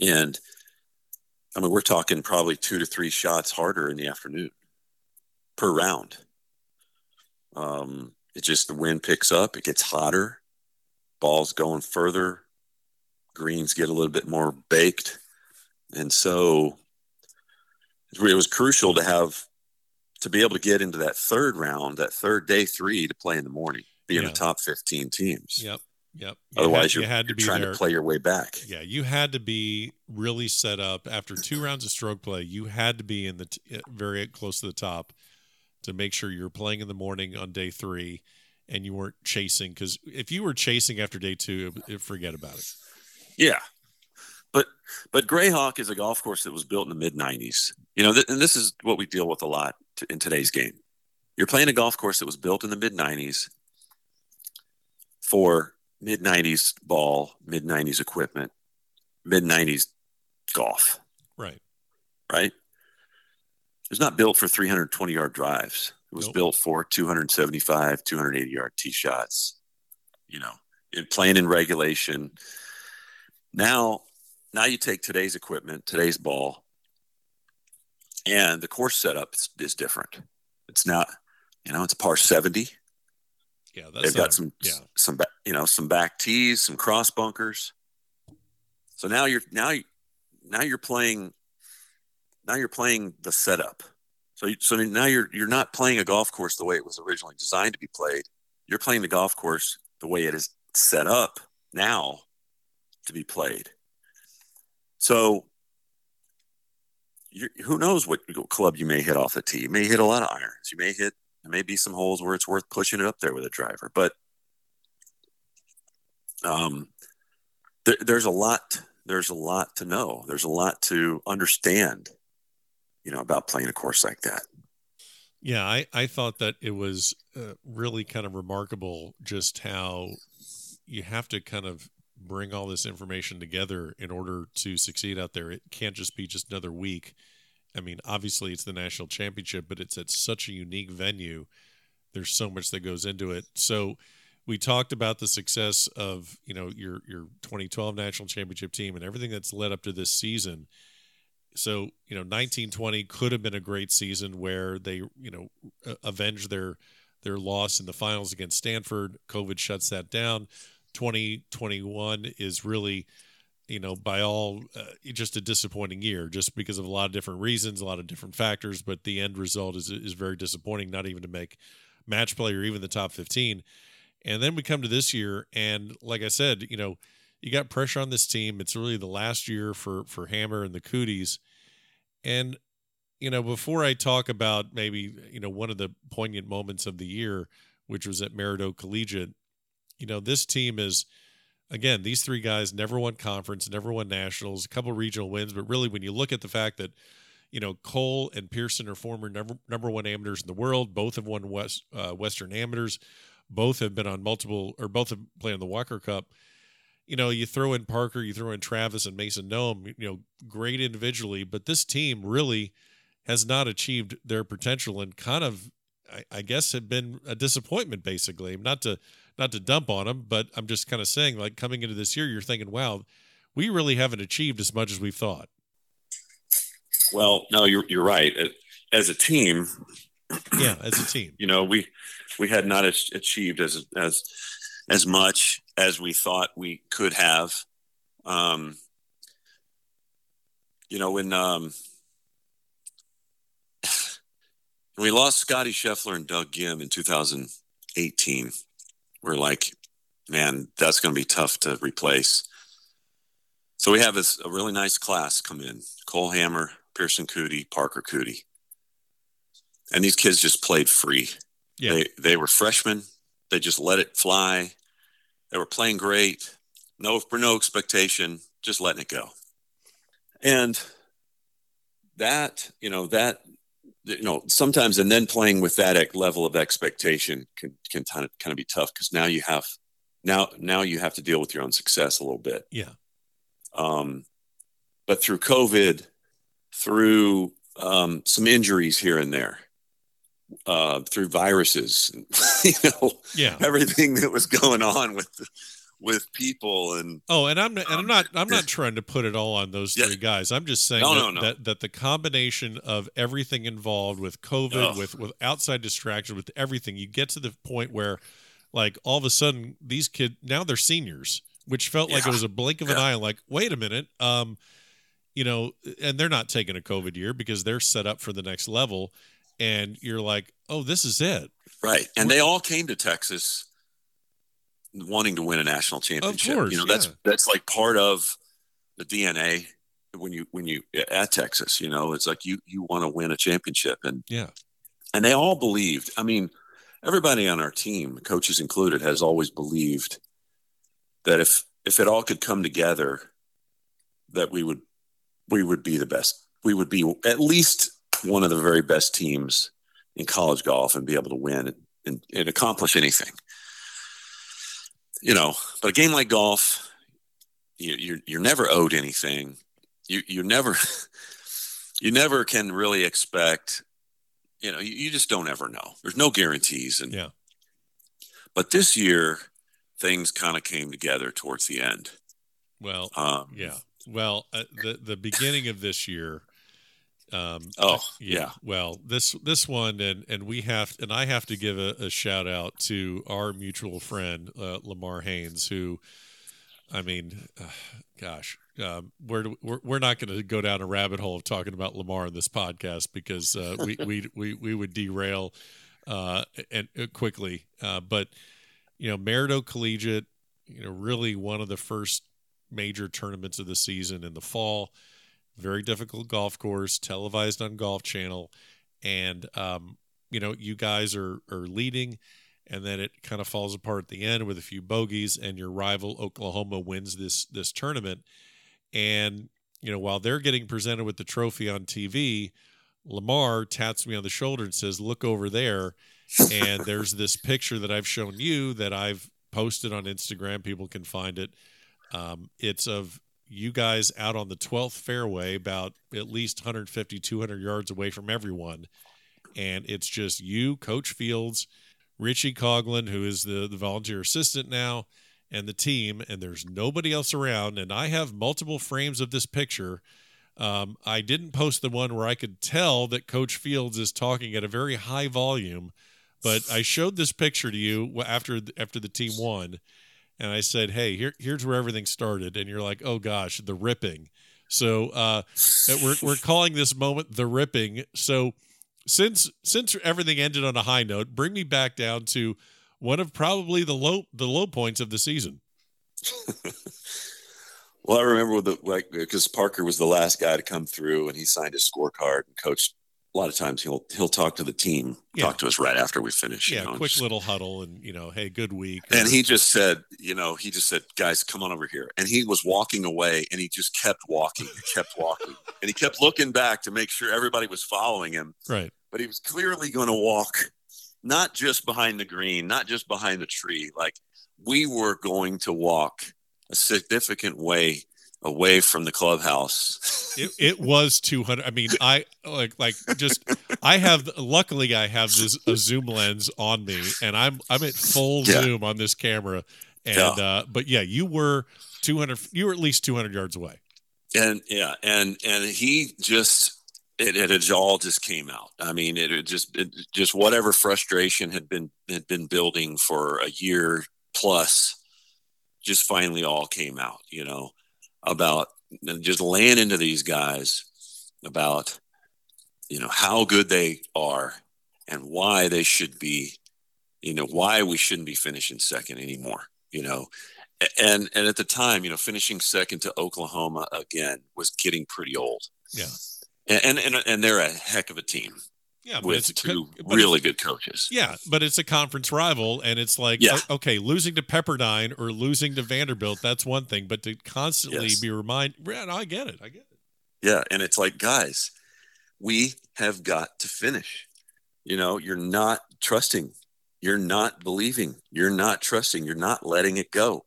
Speaker 3: And I mean, we're talking probably two to three shots harder in the afternoon per round. Um, it just the wind picks up, it gets hotter, balls going further, greens get a little bit more baked, and so it was crucial to have to be able to get into that third round, that third day three to play in the morning, be in
Speaker 2: Yeah.
Speaker 3: the top fifteen teams.
Speaker 2: yep, yep. You
Speaker 3: Otherwise,
Speaker 2: had,
Speaker 3: you're,
Speaker 2: you had to
Speaker 3: you're
Speaker 2: be
Speaker 3: trying
Speaker 2: there.
Speaker 3: to play your way back.
Speaker 2: Yeah, you had to be really set up after two rounds of stroke play. You had to be in the t- uh, very close to the top to make sure you're playing in the morning on day three, and you weren't chasing. Because if you were chasing after day two, it- it- forget about it.
Speaker 3: Yeah. But but Grayhawk is a golf course that was built in the mid '90s. You know, th- and this is what we deal with a lot t- in today's game. You're playing a golf course that was built in the mid '90s for mid '90s ball, mid '90s equipment, mid '90s golf.
Speaker 2: Right.
Speaker 3: right? It was not built for 320 yard drives. It was
Speaker 2: Nope.
Speaker 3: built for 275, 280 yard tee shots. You know, in playing in regulation. Now, now you take today's equipment, today's ball, and the course setup is, is different. It's not, you know, it's par 70.
Speaker 2: Yeah, that's
Speaker 3: They've got
Speaker 2: a-
Speaker 3: some,
Speaker 2: yeah.
Speaker 3: some, ba- you know, some back tees, some cross bunkers. So now you're now you- now you're playing now you're playing the setup. So you, so now you're you're not playing a golf course the way it was originally designed to be played. You're playing the golf course the way it is set up now to be played. So you who knows what club you may hit off the tee? You may hit a lot of irons. You may hit there may be some holes where it's worth pushing it up there with a driver, but um, there, there's a lot. There's a lot to know. There's a lot to understand. You know about playing a course like that.
Speaker 2: Yeah, I, I thought that it was uh, really kind of remarkable just how you have to kind of bring all this information together in order to succeed out there. It can't just be just another week. I mean, obviously it's the national championship, but it's at such a unique venue. There's so much that goes into it. So we talked about the success of, you know, your your 2012 national championship team and everything that's led up to this season so you know 1920 could have been a great season where they you know a- avenged their their loss in the finals against stanford covid shuts that down 2021 is really you know by all uh, just a disappointing year just because of a lot of different reasons a lot of different factors but the end result is is very disappointing not even to make match play or even the top 15 and then we come to this year and like i said you know you got pressure on this team. It's really the last year for for Hammer and the Coodys. And you know, before I talk about maybe you know one of the poignant moments of the year, which was at Maridoe Collegiate, you know, this team is again these three guys never won conference, never won nationals, a couple regional wins, but really when you look at the fact that you know Cole and Pearson are former number number one amateurs in the world, both have won West uh, Western amateurs, both have been on multiple or both have played in the Walker Cup you know, you throw in Parker, you throw in Travis and Mason Nome, you know, great individually, but this team really has not achieved their potential and kind of, I, I guess, have been a disappointment. Basically, not to not to dump on them, but I'm just kind of saying, like coming into this year, you're thinking, wow, we really haven't achieved as much as we thought.
Speaker 3: Well, no, you're you're right. As a team,
Speaker 2: Yeah, as a team.
Speaker 3: you know, we we had not ach- achieved as as as much as we thought we could have. Um, you know, when um, *sighs* we lost Scotty Scheffler and Doug Ghim in 2018, we're like, man, that's going to be tough to replace. So we have this, a really nice class come in: Cole Hammer, Pearson Coody, Parker Coody, and these kids just played free.
Speaker 2: Yeah.
Speaker 3: They they were freshmen. They just let it fly. They were playing great. No for no expectation, just letting it go. And that, you know, that you know, sometimes and then playing with that level of expectation can can kind of kind of be tough because now you have now now you have to deal with your own success a little bit.
Speaker 2: Yeah.
Speaker 3: Um, but through COVID, through um, some injuries here and there, uh, through viruses, *laughs* you know,
Speaker 2: Yeah.
Speaker 3: everything that was going on with with people and
Speaker 2: Oh, and I'm and I'm not I'm not trying to put it all on those
Speaker 3: Yeah.
Speaker 2: three guys. I'm just saying
Speaker 3: No,
Speaker 2: that,
Speaker 3: no, no.
Speaker 2: that that the combination of everything involved with COVID, with with outside distraction, with everything, you get to the point where, like, all of a sudden, these kids now they're seniors, which felt like it was a blink of an
Speaker 3: Yeah.
Speaker 2: eye. Like, wait a minute, um, you know, and they're not taking a COVID year because they're set up for the next level, and you're like, oh, this is it.
Speaker 3: right, and they all came to Texas wanting to win a national championship.
Speaker 2: course,
Speaker 3: you know, that's
Speaker 2: yeah.
Speaker 3: that's like part of the DNA when you when you at Texas. You know, it's like you you want to win a championship, and
Speaker 2: Yeah.
Speaker 3: and they all believed. I mean, everybody on our team, coaches included, has always believed that if if it all could come together, that we would we would be the best. We would be at least one of the very best teams in college golf and be able to win and, and, and accomplish anything. You know, but a game like golf, you, you're you're never owed anything. You you're never. *laughs* you never can really expect. You know, you, you just don't ever know. There's no guarantees, and
Speaker 2: Yeah.
Speaker 3: But this year, things kind of came together towards the end.
Speaker 2: Well,
Speaker 3: Um,
Speaker 2: yeah. Well, uh, the the beginning of this year. Um,
Speaker 3: Oh,
Speaker 2: yeah.
Speaker 3: yeah.
Speaker 2: Well, this this one, and and we have, and I have to give a, a shout out to our mutual friend uh, Lamar Haynes, who, I mean, uh, gosh, um, we're, we're we're not going to go down a rabbit hole of talking about Lamar in this podcast because uh, we, we *laughs* we we would derail uh, and uh, quickly. Uh, but you know, Maridoe Collegiate, you know, really one of the first major tournaments of the season in the fall. Very difficult golf course, televised on Golf Channel, and um, you know, you guys are are leading, and then it kind of falls apart at the end with a few bogeys, and your rival Oklahoma wins this this tournament, and you know, while they're getting presented with the trophy on TV, Lamar taps me on the shoulder and says, "Look over there." and there's this picture that I've shown you that I've posted on Instagram. People can find it. Um, it's of you guys out on the 12th fairway, about at least 150, 200 yards away from everyone. And it's just you, Coach Fields, Richie Coughlin, who is the, the volunteer assistant now, and the team. And there's nobody else around. And I have multiple frames of this picture. Um, I didn't post the one where I could tell that Coach Fields is talking at a very high volume but I showed this picture to you after after the team won, and I said, "Hey, here here's where everything started." And you're like, "Oh gosh, the ripping." So uh, we're we're calling this moment the ripping. So since since everything ended on a high note, bring me back down to one of probably the low the low points of the season. *laughs*
Speaker 3: Well, I remember the like because Parker was the last guy to come through, and he signed his scorecard. And coach, a lot of times he'll he'll talk to the team,
Speaker 2: Yeah.
Speaker 3: talk to us right after we finish. you
Speaker 2: Yeah,
Speaker 3: know,
Speaker 2: quick
Speaker 3: just-
Speaker 2: little huddle, and you know, hey, good week.
Speaker 3: And he just said, you know, he just said, guys, come on over here. And he was walking away, and he just kept walking, kept walking, *laughs* and he kept looking back to make sure everybody was following him.
Speaker 2: right.
Speaker 3: But he was clearly going to walk, not just behind the green, not just behind the tree. Like we were going to walk a significant way away from the clubhouse. *laughs*
Speaker 2: it, it was 200 i mean i like like just i have luckily i have this a zoom lens on me and i'm i'm at full
Speaker 3: Yeah.
Speaker 2: zoom on this camera and
Speaker 3: Yeah.
Speaker 2: uh but yeah you were 200 you were at least 200 yards away
Speaker 3: and yeah, and and he just it, it, it all just came out. I mean, it, it just it just whatever frustration had been had been building for a year plus, just finally all came out. You know, about just laying into these guys about you know how good they are and why they should be, you know, why we shouldn't be finishing second anymore. You know, and and at the time, you know, finishing second to Oklahoma again was getting pretty old.
Speaker 2: Yeah.
Speaker 3: And and and they're a heck of a team
Speaker 2: yeah but
Speaker 3: with
Speaker 2: it's a
Speaker 3: two
Speaker 2: co-
Speaker 3: really good coaches.
Speaker 2: yeah but it's a conference rival and it's like
Speaker 3: Yeah.
Speaker 2: okay losing to pepperdine or losing to vanderbilt that's one thing but to constantly
Speaker 3: Yes.
Speaker 2: be reminded, yeah, no, I get it i get it
Speaker 3: Yeah, and it's like, guys, we have got to finish. You know, you're not trusting. You're not believing. You're not trusting. You're not letting it go.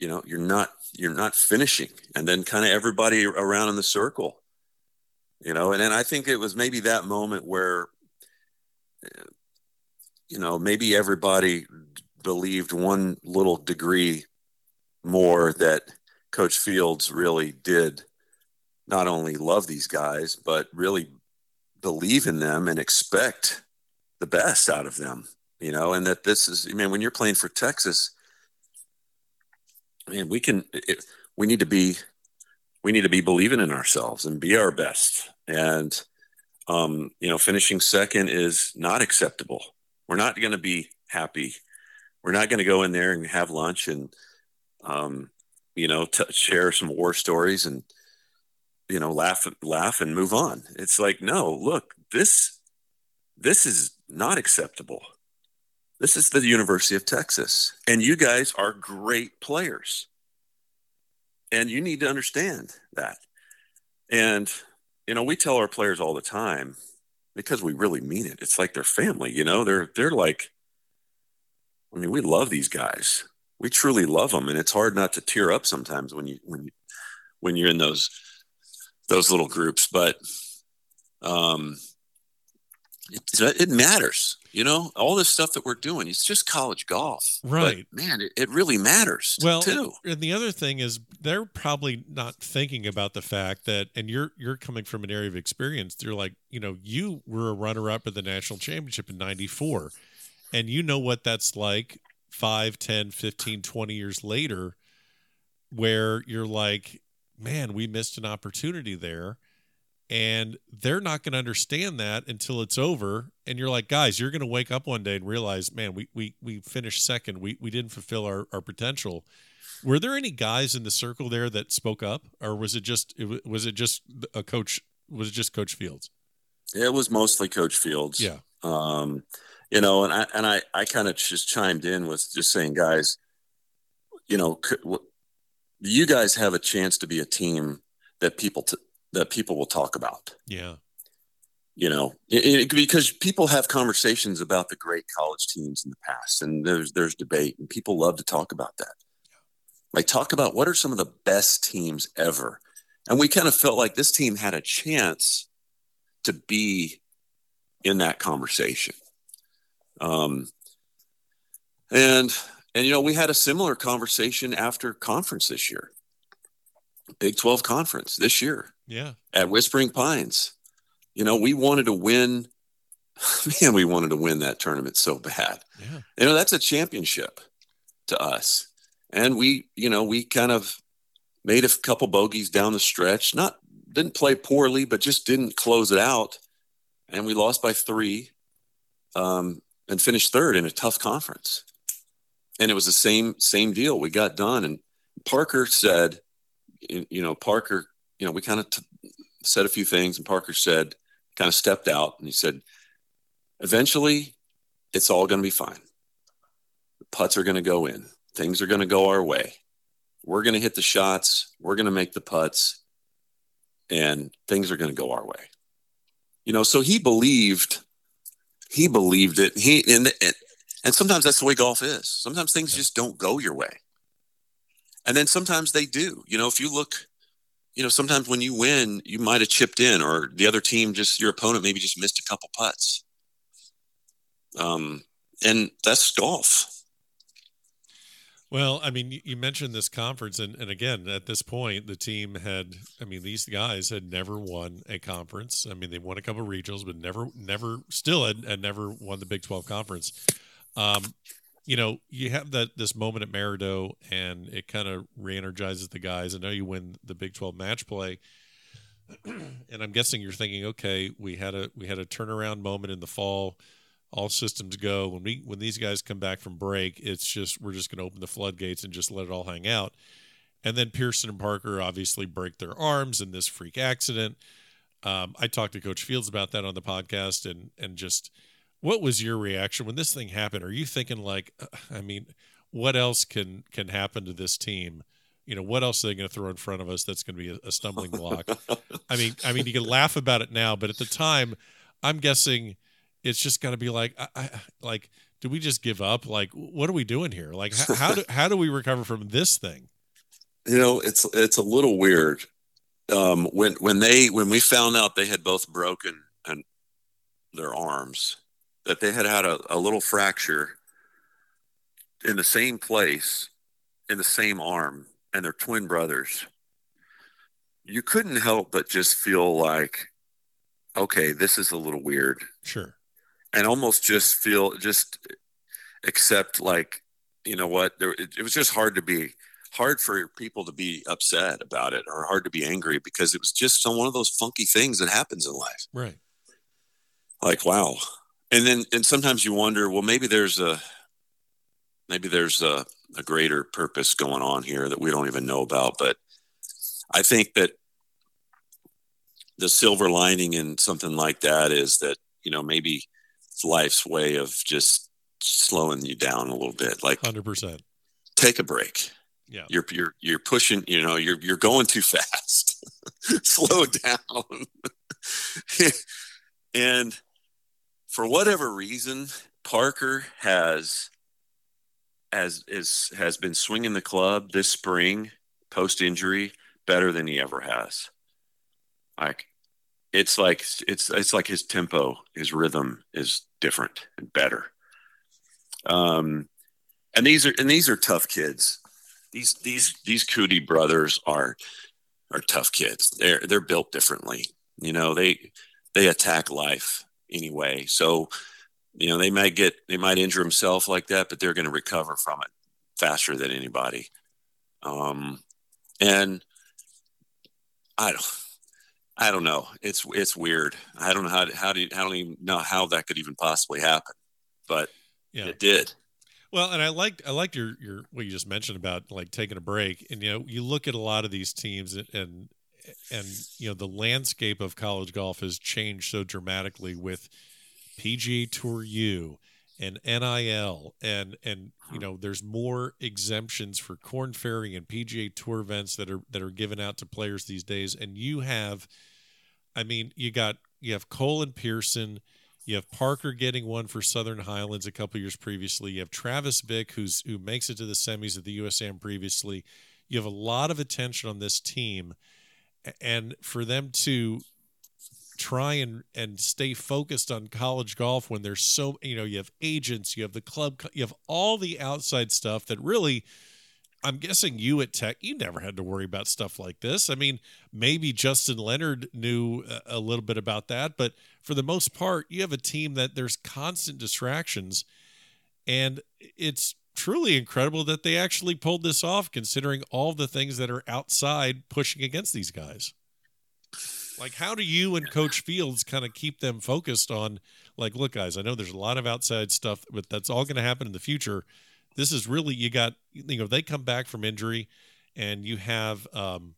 Speaker 3: You know, you're not you're not finishing. And then kind of everybody around in the circle. You know, and then I think it was maybe that moment where you know, maybe everybody believed one little degree more that Coach Fields really did not only love these guys, but really believe in them and expect the best out of them, you know, and that this is, I mean, when you're playing for Texas, I mean, we can, it, we need to be, we need to be believing in ourselves and be our best. And, um, you know, finishing second is not acceptable. We're not going to be happy. We're not going to go in there and have lunch and, um, you know, t- share some war stories and, you know laugh laugh and move on it's like no look this this is not acceptable this is the university of texas and you guys are great players and you need to understand that. And you know we tell our players all the time because we really mean it it's like their family you know? They're they're like i mean we love these guys. We truly love them and it's hard not to tear up sometimes when you when you when you're in those those little groups but Um, it, it matters, you know, all this stuff that we're doing. It's just college golf,
Speaker 2: right?
Speaker 3: But, man, it, it really matters.
Speaker 2: Well,
Speaker 3: too.
Speaker 2: And the other thing is, they're probably not thinking about the fact that, and you're you're coming from an area of experience. You're like, you know, you were a runner up at the national championship in '94, and you know what that's like 5 10 15 20 years later where you're like man we missed an opportunity there and they're not going to understand that until it's over and you're like guys you're going to wake up one day and realize man we we, we finished second. We, we didn't fulfill our, our potential. Were there any guys in the circle there that spoke up or was it just it, was it just a coach was it just coach fields?
Speaker 3: It was mostly coach fields.
Speaker 2: Yeah.
Speaker 3: Um you know and i and i i kind of just chimed in with just saying guys you know you guys have a chance to be a team that people t- that people will talk about.
Speaker 2: Yeah.
Speaker 3: You know, it, it, because people have conversations about the great college teams in the past, and there's there's debate, and people love to talk about that. Like, talk about what are some of the best teams ever, and we kind of felt like this team had a chance to be in that conversation. Um, and and you know, we had a similar conversation after conference this year. Big 12 conference this year.
Speaker 2: Yeah.
Speaker 3: At Whispering Pines. You know, we wanted to win. *laughs* Man, we wanted to win that tournament so bad.
Speaker 2: Yeah.
Speaker 3: You know, that's a championship to us. And we, you know, we kind of made a couple bogeys down the stretch. Not didn't play poorly, but just didn't close it out. And we lost by three um, and finished third in a tough conference. And it was the same same deal. We got done, and Parker said, you know, Parker, you know, we kind of t- said a few things, and Parker said, kind of stepped out, and he said, eventually, it's all going to be fine. The putts are going to go in. Things are going to go our way. We're going to hit the shots. We're going to make the putts, and things are going to go our way. You know, so he believed. He believed it. He and, and and sometimes that's the way golf is. Sometimes things just don't go your way. And then sometimes they do. You know, if you look, you know, sometimes when you win, you might have chipped in, or the other team just your opponent maybe just missed a couple putts. Um, and that's golf.
Speaker 2: Well, I mean, you mentioned this conference, and, and again, at this point, the team had, I mean, these guys had never won a conference. I mean, they won a couple of regionals, but never, never, still had, had never won the Big 12 conference. Um, you know, you have that this moment at Maridoe, and it kind of re-energizes the guys. I know you win the Big Twelve match play, *clears throat* and I'm guessing you're thinking, okay, we had a we had a turnaround moment in the fall. All systems go. When we when these guys come back from break, it's just we're just going to open the floodgates and just let it all hang out. And then Pearson and Parker obviously break their arms in this freak accident. Um, I talked to Coach Fields about that on the podcast, and and just what was your reaction when this thing happened? Are you thinking like, uh, I mean, what else can can happen to this team? You know, what else are they going to throw in front of us that's going to be a, a stumbling block? I mean, I mean, you can laugh about it now, but at the time, I'm guessing it's just going to be like, I, I, like, do we just give up? Like, what are we doing here? Like, how, how do how do we recover from this thing?
Speaker 3: You know, it's it's a little weird. Um, when when they when we found out they had both broken and their arms, that they had had a, a little fracture in the same place in the same arm and they're twin brothers. You couldn't help but just feel like okay this is a little weird.
Speaker 2: Sure.
Speaker 3: And almost just feel just accept like you know what? There it, it was just hard to be hard for people to be upset about it or hard to be angry because it was just some one of those funky things that happens in life.
Speaker 2: Right.
Speaker 3: Like wow and then and sometimes you wonder well maybe there's a maybe there's a, a greater purpose going on here that we don't even know about. But i think that the silver lining in something like that is that you know maybe life's way of just slowing you down a little bit. Like
Speaker 2: 100%
Speaker 3: take a break.
Speaker 2: Yeah.
Speaker 3: You're you're you're pushing you know you're you're going too fast. *laughs* Slow down. *laughs* And for whatever reason, Parker has has is has been swinging the club this spring post injury better than he ever has. Like it's like it's it's like his tempo, his rhythm is different and better. Um, and these are and these are tough kids. These these these Coody brothers are are tough kids. They're they're built differently. You know, they they attack life anyway. So, you know, they might get they might injure himself like that, but they're going to recover from it faster than anybody. Um, and I don't I don't know. It's it's weird. I don't know how how do you, I don't even know how that could even possibly happen, but yeah. it did.
Speaker 2: Well, and I liked I liked your your what you just mentioned about like taking a break, and you know you look at a lot of these teams and and, and you know the landscape of college golf has changed so dramatically with PGA Tour U and NIL and and you know there's more exemptions for Korn Ferry and PGA Tour events that are that are given out to players these days. And you have I mean you got you have Cole and Pearson you have Parker getting one for Southern Highlands a couple years previously you have Travis Vick who's who makes it to the semis of the USAM previously. You have a lot of attention on this team and for them to try and and stay focused on college golf when there's so you know you have agents you have the club you have all the outside stuff that really i'm guessing you at tech you never had to worry about stuff like this. I mean maybe justin leonard knew a little bit about that but for the most part you have a team that there's constant distractions. And it's truly incredible that they actually pulled this off considering all the things that are outside pushing against these guys like, how do you and Coach Fields kind of keep them focused on, like, look, guys, I know there's a lot of outside stuff, but that's all going to happen in the future. This is really, you got, you know, they come back from injury and you have, um,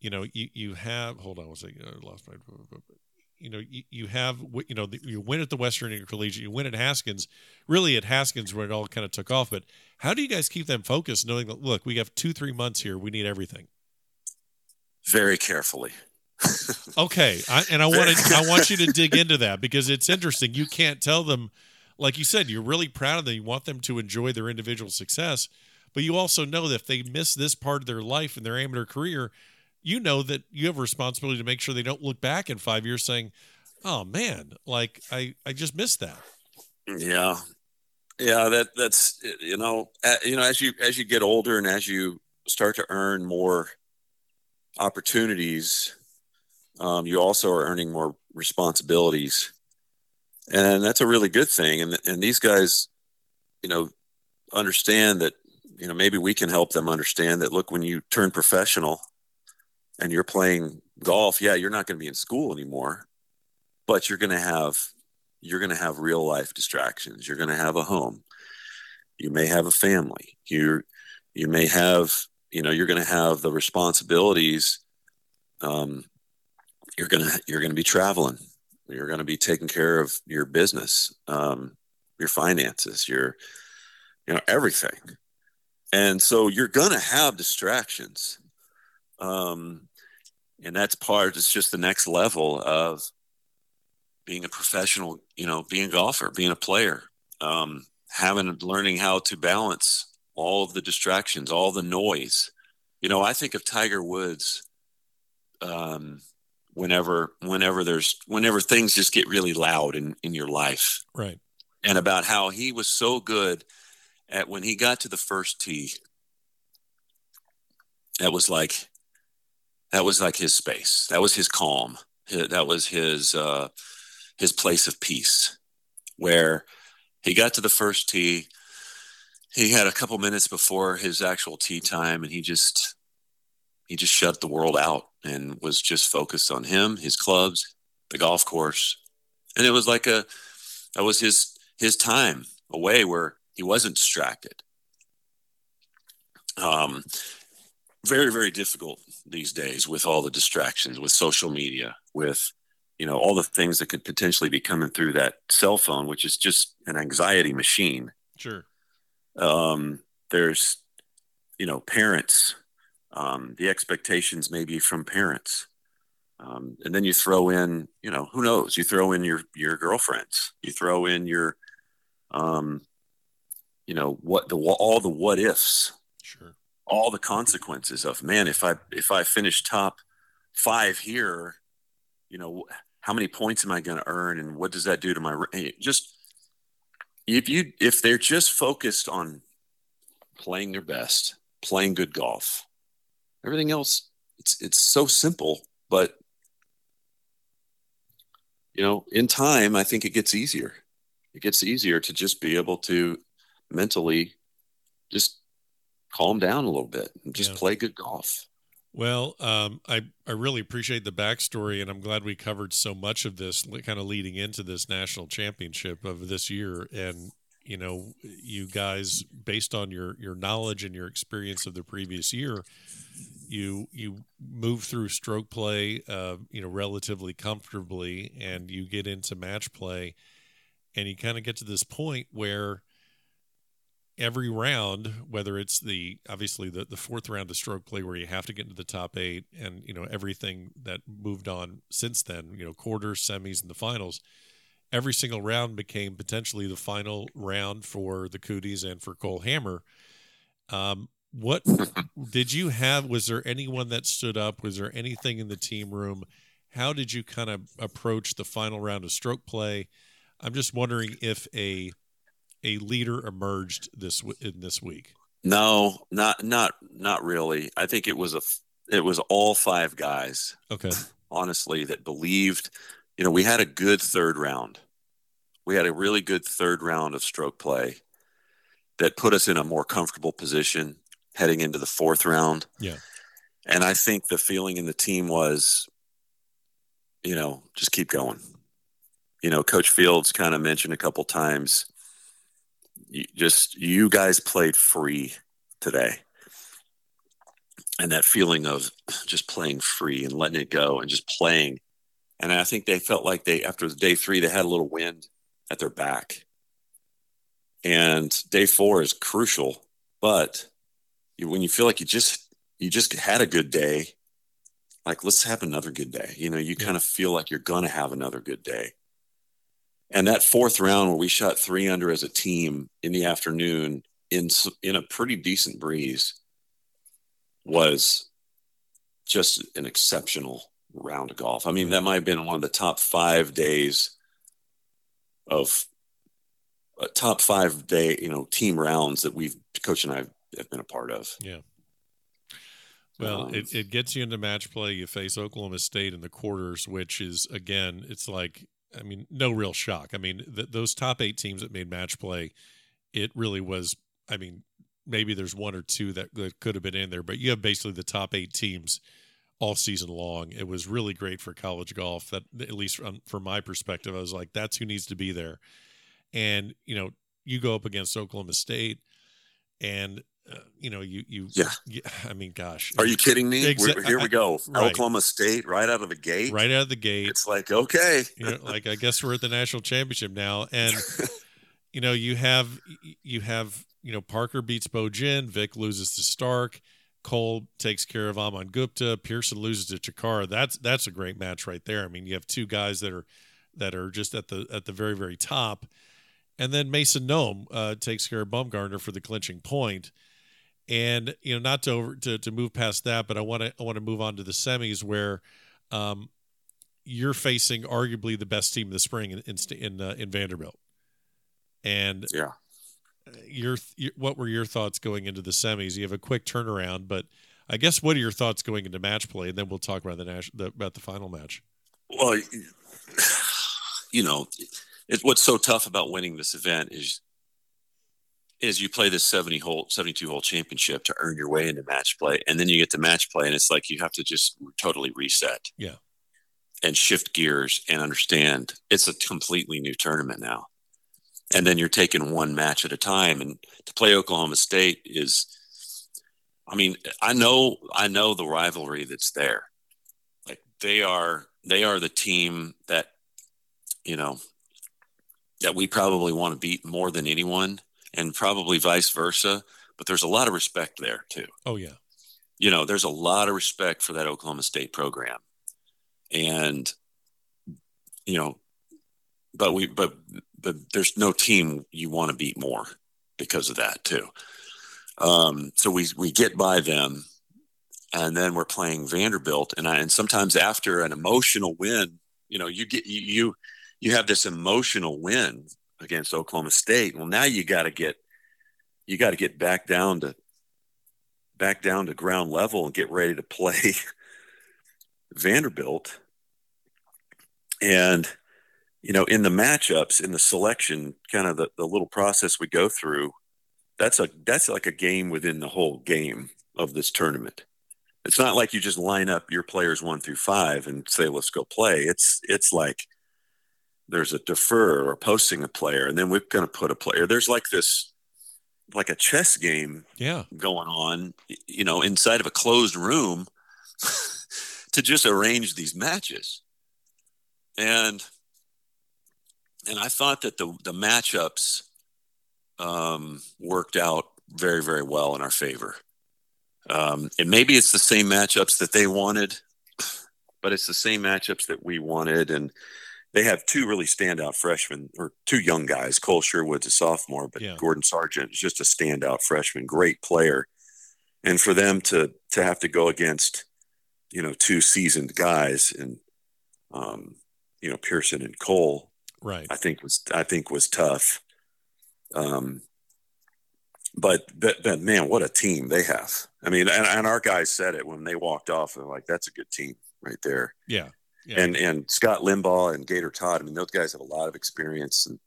Speaker 2: you know, you, you have, hold on one second, I lost my, you know, you, you have, you know, you win at the Western Intercollegiate, you win at Haskins, really at Haskins where it all kind of took off. But how do you guys keep them focused knowing that, look, we have two, three months here, we need everything?
Speaker 3: Very carefully *laughs*
Speaker 2: okay, I, and I want to I want you to dig into that because it's interesting. You can't tell them, like you said, you're really proud of them. You want them to enjoy their individual success, but you also know that if they miss this part of their life and their amateur career, you know that you have a responsibility to make sure they don't look back in five years saying, "Oh man, like I I just missed that."
Speaker 3: Yeah, yeah. That that's you know you know as you as you get older and as you start to earn more opportunities um, you also are earning more responsibilities, and that's a really good thing. And and these guys, you know, understand that you know maybe we can help them understand that. Look, when you turn professional, and you're playing golf, yeah, you're not going to be in school anymore, but you're going to have you're going to have real life distractions. You're going to have a home. You may have a family. You you may have you know you're going to have the responsibilities um, you're gonna you're gonna be traveling. You're gonna be taking care of your business, um, your finances, your you know everything, and so you're gonna have distractions, um, and that's part. It's just the next level of being a professional. You know, being a golfer, being a player, um, having learning how to balance all of the distractions, all the noise. You know, I think of Tiger Woods. Um, whenever whenever there's whenever things just get really loud in in your life
Speaker 2: right
Speaker 3: and about how he was so good at when he got to the first tee that was like that was like his space that was his calm that was his uh his place of peace where he got to the first tee he had a couple minutes before his actual tee time and he just he just shut the world out and was just focused on him, his clubs, the golf course. And it was like a that was his his time away where he wasn't distracted. Um very, very difficult these days with all the distractions, with social media, with you know, all the things that could potentially be coming through that cell phone, which is just an anxiety machine.
Speaker 2: Sure.
Speaker 3: Um, there's, you know, parents um, the expectations maybe from parents. Um, and then you throw in, you know, who knows? You throw in your your girlfriends. You throw in your, um, you know, what the all the what ifs. All the consequences of man. If I if I finish top five here, you know, how many points am I going to earn, and what does that do to my eh, just if you if they're just focused on playing their best, playing good golf, everything else it's it's so simple, but you know, in time, I think it gets easier. It gets easier to just be able to mentally just calm down a little bit and just yeah. play good golf.
Speaker 2: Well, um, I I really appreciate the backstory, and I'm glad we covered so much of this, kind of leading into this national championship of this year. And you know, you guys, based on your your knowledge and your experience of the previous year, you you move through stroke play, uh, you know, relatively comfortably, and you get into match play, and you kind of get to this point where every round, whether it's the obviously the, the fourth round of stroke play where you have to get into the top eight and you know everything that moved on since then, you know, quarters, semis, and the finals, every single round became potentially the final round for the Coodys and for Cole Hammer. Um, what *laughs* did you have? Was there anyone that stood up? Was there anything in the team room? How did you kind of approach the final round of stroke play? I'm just wondering if a a leader emerged this in this week?
Speaker 3: No, not not not really. I think it was a it was all five guys.
Speaker 2: Okay.
Speaker 3: Honestly, that believed. You know, we had a good third round. We had a really good third round of stroke play that put us in a more comfortable position heading into the fourth round.
Speaker 2: Yeah.
Speaker 3: And I think the feeling in the team was, you know, just keep going. You know, Coach Fields kind of mentioned a couple times you just you guys played free today. And that feeling of just playing free and letting it go and just playing. And i think they felt like they after day three they had a little wind at their back. And day four is crucial but when you feel like you just you just had a good day like let's have another good day. You know you yeah. kind of feel like you're gonna have another good day and that fourth round where we shot three under as a team in the afternoon in in a pretty decent breeze was just an exceptional round of golf. I mean, that might have been one of the top five days of uh, top five day, you know, team rounds that we've coach and I have been a part of.
Speaker 2: Yeah. Well, um, it, it gets you into match play. You face Oklahoma State in the quarters, which is again, it's like I mean, no real shock. I mean, th- those top eight teams that made match play, it really was. I mean, maybe there's one or two that, that could have been in there, but you have basically the top eight teams all season long. It was really great for college golf. That at least from, from my perspective, I was like, that's who needs to be there. And you know, you go up against Oklahoma State, and uh, you know, you you
Speaker 3: yeah.
Speaker 2: You, *laughs* I mean, gosh,
Speaker 3: are you kidding me? Exa- here we go, right. Oklahoma State, right out of the gate,
Speaker 2: right out of the gate.
Speaker 3: It's like okay,
Speaker 2: you know, like I guess we're at the national championship now, and *laughs* you know, you have you have you know Parker beats Bo Jin, Vick loses to Stark, Cole takes care of Aman Gupta, Pearson loses to Chacarra. That's that's a great match right there. I mean, you have two guys that are that are just at the at the very very top. And then Mason Nome uh, takes care of Baumgartner for the clinching point and you know not to over to, to move past that but i want to i want to move on to the semis where um, you're facing arguably the best team of the spring in in in, uh, in vanderbilt. And
Speaker 3: yeah.
Speaker 2: your, your what were your thoughts going into the semis? You have a quick turnaround but i guess what are your thoughts going into match play? And then we'll talk about the, Nash, the about the final match.
Speaker 3: Well *sighs* you know it, what's so tough about winning this event is is you play this 70 hole 72 hole championship to earn your way into match play and then you get to match play and it's like you have to just totally reset.
Speaker 2: Yeah.
Speaker 3: And shift gears and understand it's a completely new tournament now. And then you're taking one match at a time and to play oklahoma state is i mean i know i know the rivalry that's there. Like they are they are the team that you know that we probably want to beat more than anyone and probably vice versa. But there's a lot of respect there too.
Speaker 2: Oh yeah.
Speaker 3: You know, there's a lot of respect for that Oklahoma State program, and you know, but we but but there's no team you want to beat more because of that too. Um, so we we get by them, and then we're playing Vanderbilt, and I and sometimes after an emotional win, you know, you get you you, you have this emotional win against Oklahoma State. Well, now you got to get you got to get back down to back down to ground level and get ready to play *laughs* Vanderbilt. And you know, in the matchups, in the selection, kind of the, the little process we go through, that's a that's like a game within the whole game of this tournament. It's not like you just line up your players one through five and say, let's go play. It's it's like there's a defer or posting a player, and then we're gonna put a player. There's like this like a chess game
Speaker 2: yeah.
Speaker 3: going on, you know, inside of a closed room *laughs* to just arrange these matches. And and I thought that the the matchups um, worked out very very well in our favor. Um, and maybe it's the same matchups that they wanted, but it's the same matchups that we wanted. And they have two really standout freshmen or two young guys. Cole Sherwood's a sophomore, but
Speaker 2: Yeah.
Speaker 3: Gordon Sargent is just a standout freshman, great player. And for them to to have to go against, you know, two seasoned guys and um, you know, Pearson and Cole,
Speaker 2: Right.
Speaker 3: I think was I think was tough. Um, but, but but man, what a team they have! I mean, and, and our guys said it when they walked off. They're like, "That's a good team right there."
Speaker 2: Yeah. Yeah.
Speaker 3: And and Scott Limbaugh and Gator Todd. I mean, those guys have a lot of experience, and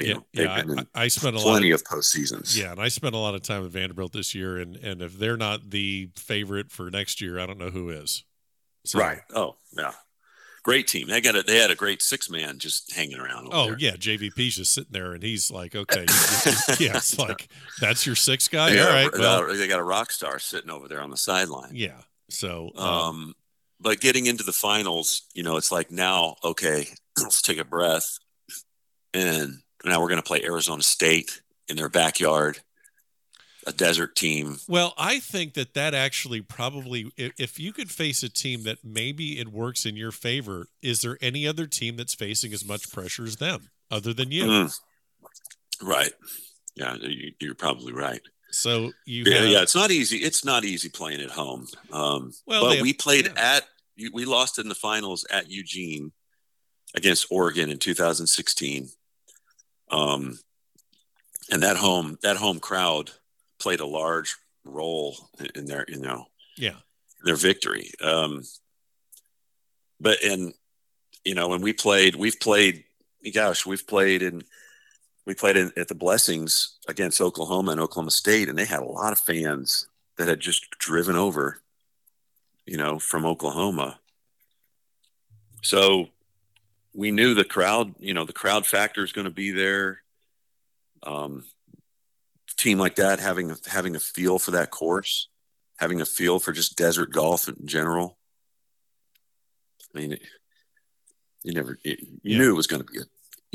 Speaker 3: you
Speaker 2: yeah.
Speaker 3: know,
Speaker 2: Yeah. I, I spent a lot.
Speaker 3: plenty
Speaker 2: Of,
Speaker 3: of postseasons.
Speaker 2: yeah, and I spent a lot of time at Vanderbilt this year, and and if they're not the favorite for next year, I don't know who is. So,
Speaker 3: right. Oh, yeah, great team. They got a, they had a great six man just hanging around.
Speaker 2: Oh
Speaker 3: there.
Speaker 2: yeah, JVP's just sitting there, and he's like, okay, *laughs* yeah, it's like that's your six guy.
Speaker 3: They
Speaker 2: All right,
Speaker 3: a,
Speaker 2: well,
Speaker 3: they got a rock star sitting over there on the sideline.
Speaker 2: yeah. So um,
Speaker 3: Um, but getting into the finals, you know, it's like now, okay, *clears throat* let's take a breath. And now we're going to play Arizona State in their backyard, a desert team.
Speaker 2: Well, I think that that actually probably, if, you could face a team that maybe it works in your favor, is there any other team that's facing as much pressure as them other than you?
Speaker 3: Mm. Right. Yeah, you're probably right.
Speaker 2: So you
Speaker 3: Yeah,
Speaker 2: have,
Speaker 3: yeah, it's not easy. It's not easy playing at home. Um,
Speaker 2: Well,
Speaker 3: but
Speaker 2: have-
Speaker 3: we played
Speaker 2: yeah.
Speaker 3: at, we lost in the finals at Eugene against Oregon in 2016. Um, and that home, that home crowd played a large role in- their, you know,
Speaker 2: yeah,
Speaker 3: their victory. Um, but and you know when we played, we've played. Gosh, we've played in we played in, at the Blessings against Oklahoma and Oklahoma State, and they had a lot of fans that had just driven over, you know, from Oklahoma. So we knew the crowd, you know, the crowd factor is going to be there. Um, team like that having having a feel for that course having a feel for just desert golf in general. I mean, you never, you, you
Speaker 2: Yeah.
Speaker 3: knew it was going to be, a,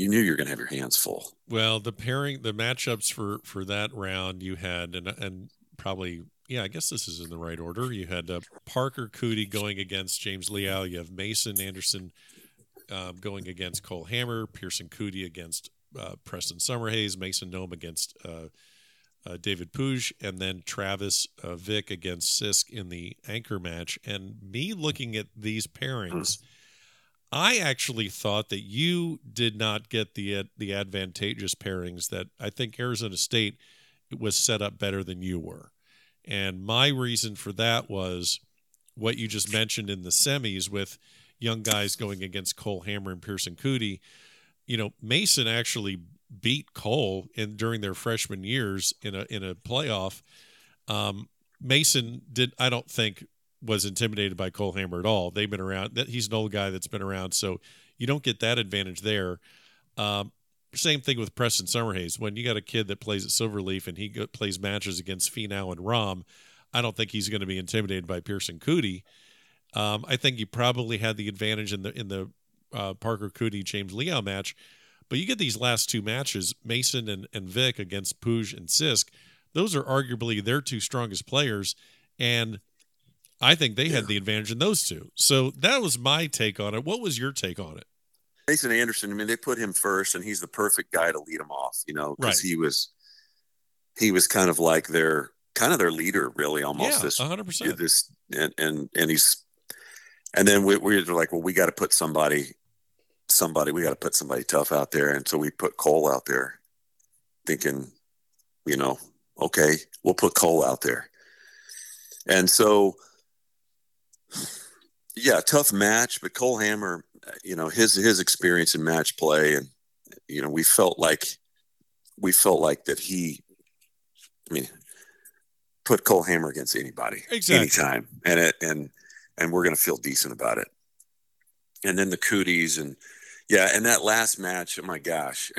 Speaker 3: you knew you were going to have your hands full.
Speaker 2: Well, the pairing, the matchups for for that round, you had and and probably yeah, I guess this is in the right order. You had uh, Parker Coody going against James Leal. You have Mason Andersen um, going against Cole Hammer. Pearson Coody against uh, Preston Summerhays. Mason Nome against uh, uh, David Puig, and then Travis uh, Vick against Sisk in the anchor match. And me looking at these pairings. I actually thought that you did not get the the advantageous pairings that I think Arizona State was set up better than you were. And my reason for that was what you just mentioned in the semis with young guys going against Cole Hammer and Pearson Coody. You know, Mason actually beat Cole in during their freshman years in a in a playoff. Um, Mason did I don't think was intimidated by Cole Hammer at all. They've been around. He's an old guy that's been around, so you don't get that advantage there. Um, same thing with Preston Summerhays. When you got a kid that plays at Silverleaf and he go, plays matches against Finau and Rahm, I don't think he's going to be intimidated by Pearson Coody. Um, I think he probably had the advantage in the in the uh, Parker Coody James Leal match, but you get these last two matches, Mason and, and Vick against Puig and Sisk. Those are arguably their two strongest players, and I think they had the advantage in those two. So that was my take on it. What was your take on it?
Speaker 3: Mason Andersen, I mean, they put him first, and he's the perfect guy to lead them off, you know, because
Speaker 2: Right.
Speaker 3: he was, he was kind of like their kind of their leader, really, almost
Speaker 2: Yeah,
Speaker 3: this
Speaker 2: 100%.
Speaker 3: this and and and he's and then we, we were like well we got to put somebody somebody we got to put somebody tough out there and so we put cole out there thinking you know okay we'll put cole out there and so yeah tough match but cole hammer you know his his experience in match play and you know we felt like we felt like that he i mean put cole hammer against anybody
Speaker 2: Exactly.
Speaker 3: anytime. And it and and we're going to feel decent about it. And then the Coodys and yeah and that last match oh my gosh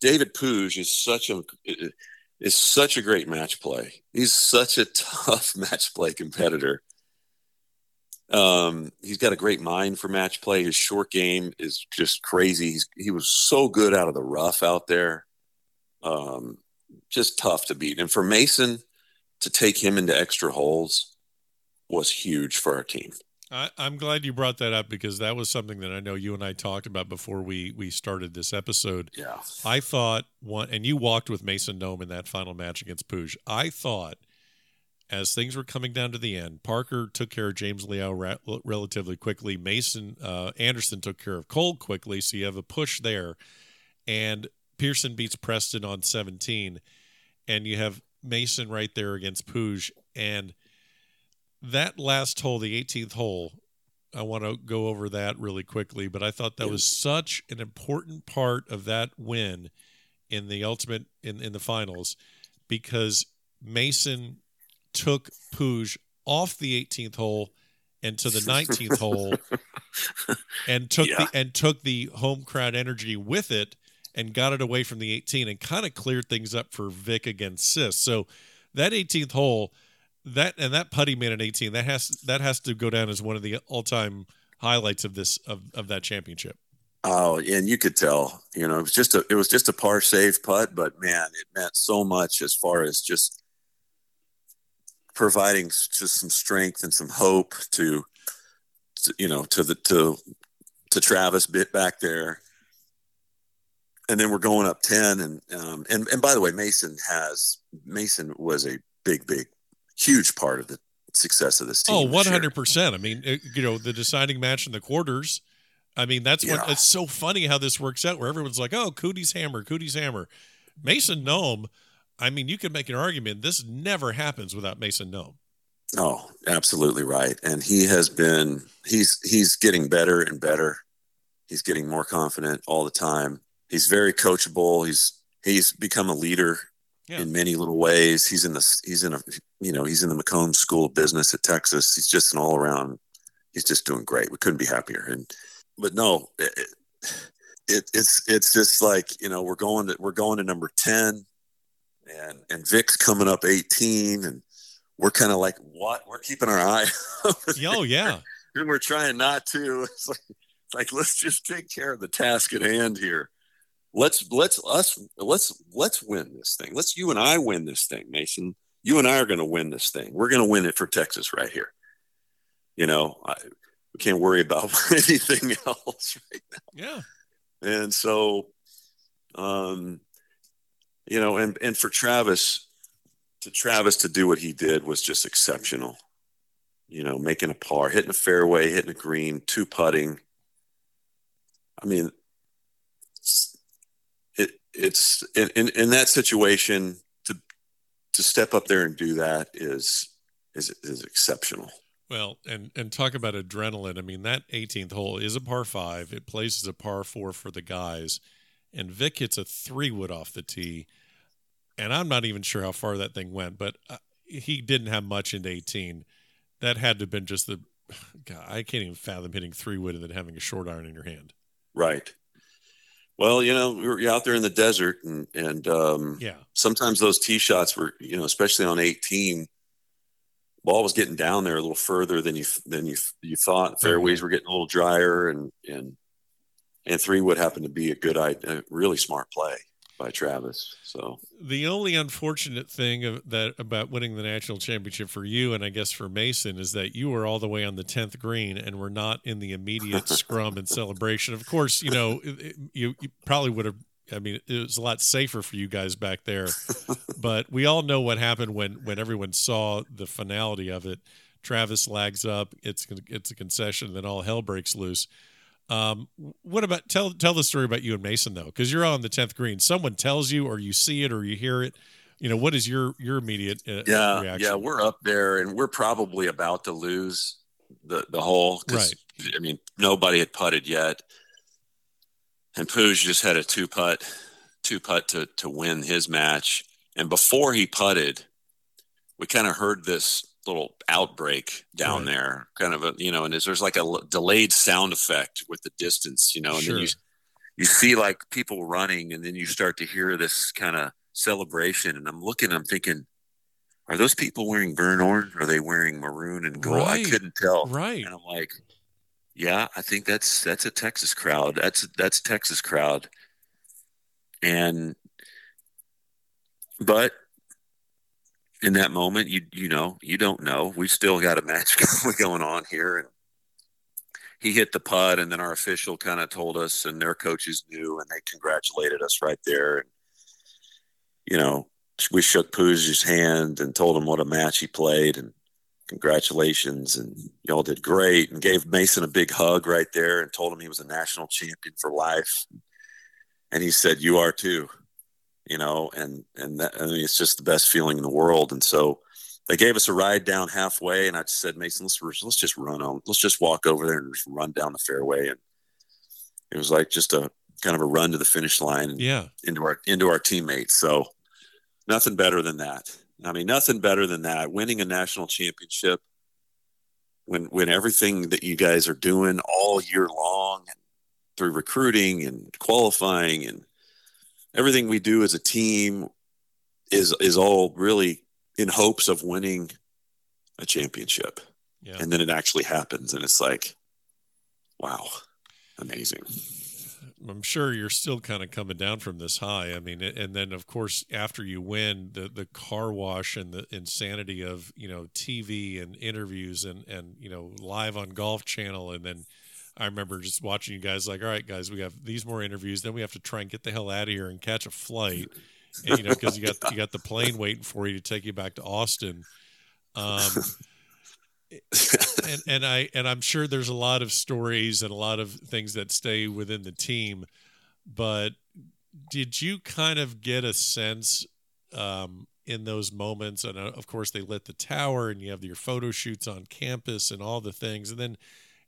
Speaker 3: david Puig is such a is such a great match play. He's such a *laughs* tough match play competitor um he's got a great mind for match play. His short game is just crazy. He's, he was so good out of the rough out there. Um just tough to beat. And for mason to take him into extra holes was huge for our team.
Speaker 2: I, I'm glad you brought that up because that was something that I know you and I talked about before we we started this episode.
Speaker 3: yeah.
Speaker 2: I thought one, and you walked with Mason Nome in that final match against Puig. I thought, as things were coming down to the end, Parker took care of James Leal ra- relatively quickly. Mason uh, Andersen took care of Cole quickly, so you have a push there, and Pearson beats Preston on 17, and you have Mason right there against Puig, and that last hole, the 18th hole. I want to go over that really quickly, but I thought that was such an important part of that win in the ultimate in, in the finals because Mason took Puig off the 18th hole and to the *laughs* 19th hole *laughs* and took
Speaker 3: Yeah.
Speaker 2: the and took the home crowd energy with it and got it away from the 18 and kind of cleared things up for Vick against Sisk. So that 18th hole that and that putty man at 18 that has that has to go down as one of the all-time highlights of this of, of that championship.
Speaker 3: Oh, and you could tell, you know, it was just a it was just a par save putt, but man, it meant so much as far as just providing just some strength and some hope to, to you know, to the to to Travis Vick back there. And then we're going up 10 and um and and by the way, Mason has Mason was a big big huge part of the success of this team.
Speaker 2: Oh, 100%. I mean, it, you know, the deciding match in the quarters. I mean, that's what
Speaker 3: Yeah.
Speaker 2: it's so funny how this works out where everyone's like, "Oh, Coody's hammer, Coody's hammer." Mason Nome, I mean, you could make an argument this never happens without Mason Nome.
Speaker 3: Oh, absolutely right. And he has been he's he's getting better and better. He's getting more confident all the time. He's very coachable. He's he's become a leader
Speaker 2: Yeah.
Speaker 3: in many little ways. He's in the he's in a you know, he's in the McCombs School of Business at Texas. He's just an all around he's just doing great. We couldn't be happier. And but no, it, it it's it's just like, you know, we're going to we're going to number 10 and and Vick's coming up 18 and we're kind of like what? We're keeping our eye *laughs*
Speaker 2: Oh, yeah.
Speaker 3: and we're trying not to. *laughs* It's like, it's like let's just take care of the task at hand here. Let's let's us let's let's win this thing. Let's you and i win this thing mason. You and i are going to win this thing. We're going to win it for texas right here. You know I, we can't worry about *laughs* anything else right
Speaker 2: Yeah.
Speaker 3: and so um you know and and for travis to travis to do what he did was just exceptional you know making a par hitting a fairway hitting a green two putting i mean it it's in, in in that situation to to step up there and do that is is is exceptional
Speaker 2: Well, and and talk about adrenaline. I mean, that 18th hole is a par five. It plays as a par four for the guys, and Vick hits a three wood off the tee, and I'm not even sure how far that thing went, but uh, he didn't have much into 18. That had to have been just the. *sighs* God, I can't even fathom hitting three wood and then having a short iron in your hand.
Speaker 3: right well you know you're out there in the desert and and um
Speaker 2: Yeah,
Speaker 3: sometimes those tee shots were, you know, especially on 18, ball was getting down there a little further than you than you you thought. Fairways were getting a little drier, and and and three would happen to be a good, a really smart play by Travis. So
Speaker 2: the only unfortunate thing of that about winning the national championship for you and I guess for Mason is that you were all the way on the 10th green and were not in the immediate *laughs* scrum and celebration. Of course, you know, it- it- you, you probably would have I mean, it was a lot safer for you guys back there. *laughs* but we all know what happened when when everyone saw the finality of it. Travis lags up. It's it's a concession. Then all hell breaks loose. Um, what about tell tell the story about you and Mason though, because you're on the tenth green. Someone tells you, or you see it, or you hear it. You know, what is your your immediate uh,
Speaker 3: yeah
Speaker 2: reaction?
Speaker 3: yeah we're up there and we're probably about to lose the the hole
Speaker 2: Right.
Speaker 3: I mean nobody had putted yet, and Puig just had a two putt two putt to to win his match. And before he putted, we kind of heard this little outbreak down
Speaker 2: Right.
Speaker 3: there, kind of a you know, and there's, there's like a delayed sound effect with the distance, you know, and
Speaker 2: Sure.
Speaker 3: then you you see like people running, and then you start to hear this kind of celebration, and I'm looking, I'm thinking. Are those people wearing burnt orange? Or are they wearing maroon and gold?
Speaker 2: Right.
Speaker 3: I couldn't tell.
Speaker 2: Right.
Speaker 3: And I'm like, yeah, I think that's that's a Texas crowd. That's that's Texas crowd. And but in that moment, you you know, you don't know. We still got a match *laughs* going on here, and he hit the putt, and then our official kind of told us, and their coaches knew, and they congratulated us right there. And you know, we shook Puig's hand and told him what a match he played, and congratulations and y'all did great and gave mason a big hug right there and told him he was a national champion for life and he said you are too you know and and that, I mean, it's just the best feeling in the world and so they gave us a ride down halfway and i just said mason let's let's just run on let's just walk over there and just run down the fairway and it was like just a kind of a run to the finish line and
Speaker 2: Yeah.
Speaker 3: into our into our teammates. So nothing better than that. I mean, nothing better than that. Winning a national championship when when everything that you guys are doing all year long and through recruiting and qualifying and everything we do as a team is is all really in hopes of winning a championship.
Speaker 2: Yeah.
Speaker 3: And then it actually happens and it's like wow. Amazing.
Speaker 2: I'm sure you're still kind of coming down from this high. I mean, and then of course after you win, the the car wash and the insanity of you know TV and interviews and and you know live on Golf Channel, and then I remember just watching you guys like, all right, guys, we have these more interviews, then we have to try and get the hell out of here and catch a flight, and, you know, because you got you got the plane waiting for you to take you back to Austin. Um, and and I and I'm sure there's a lot of stories and a lot of things that stay within the team, but did you kind of get a sense um, in those moments? And uh, of course, they lit the tower, and you have your photo shoots on campus and all the things, and then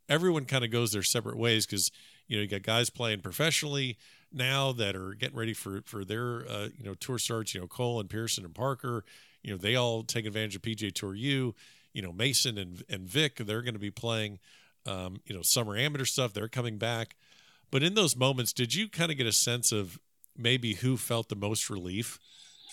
Speaker 2: everyone kind of goes their separate ways because you know you got guys playing professionally now that are getting ready for for their uh, you know tour starts. You know Cole and Pearson and Parker. You know they all take advantage of PGA Tour U you know Mason and and Vick they're going to be playing um, you know summer amateur stuff they're coming back but in those moments did you kind of get a sense of maybe who felt the most relief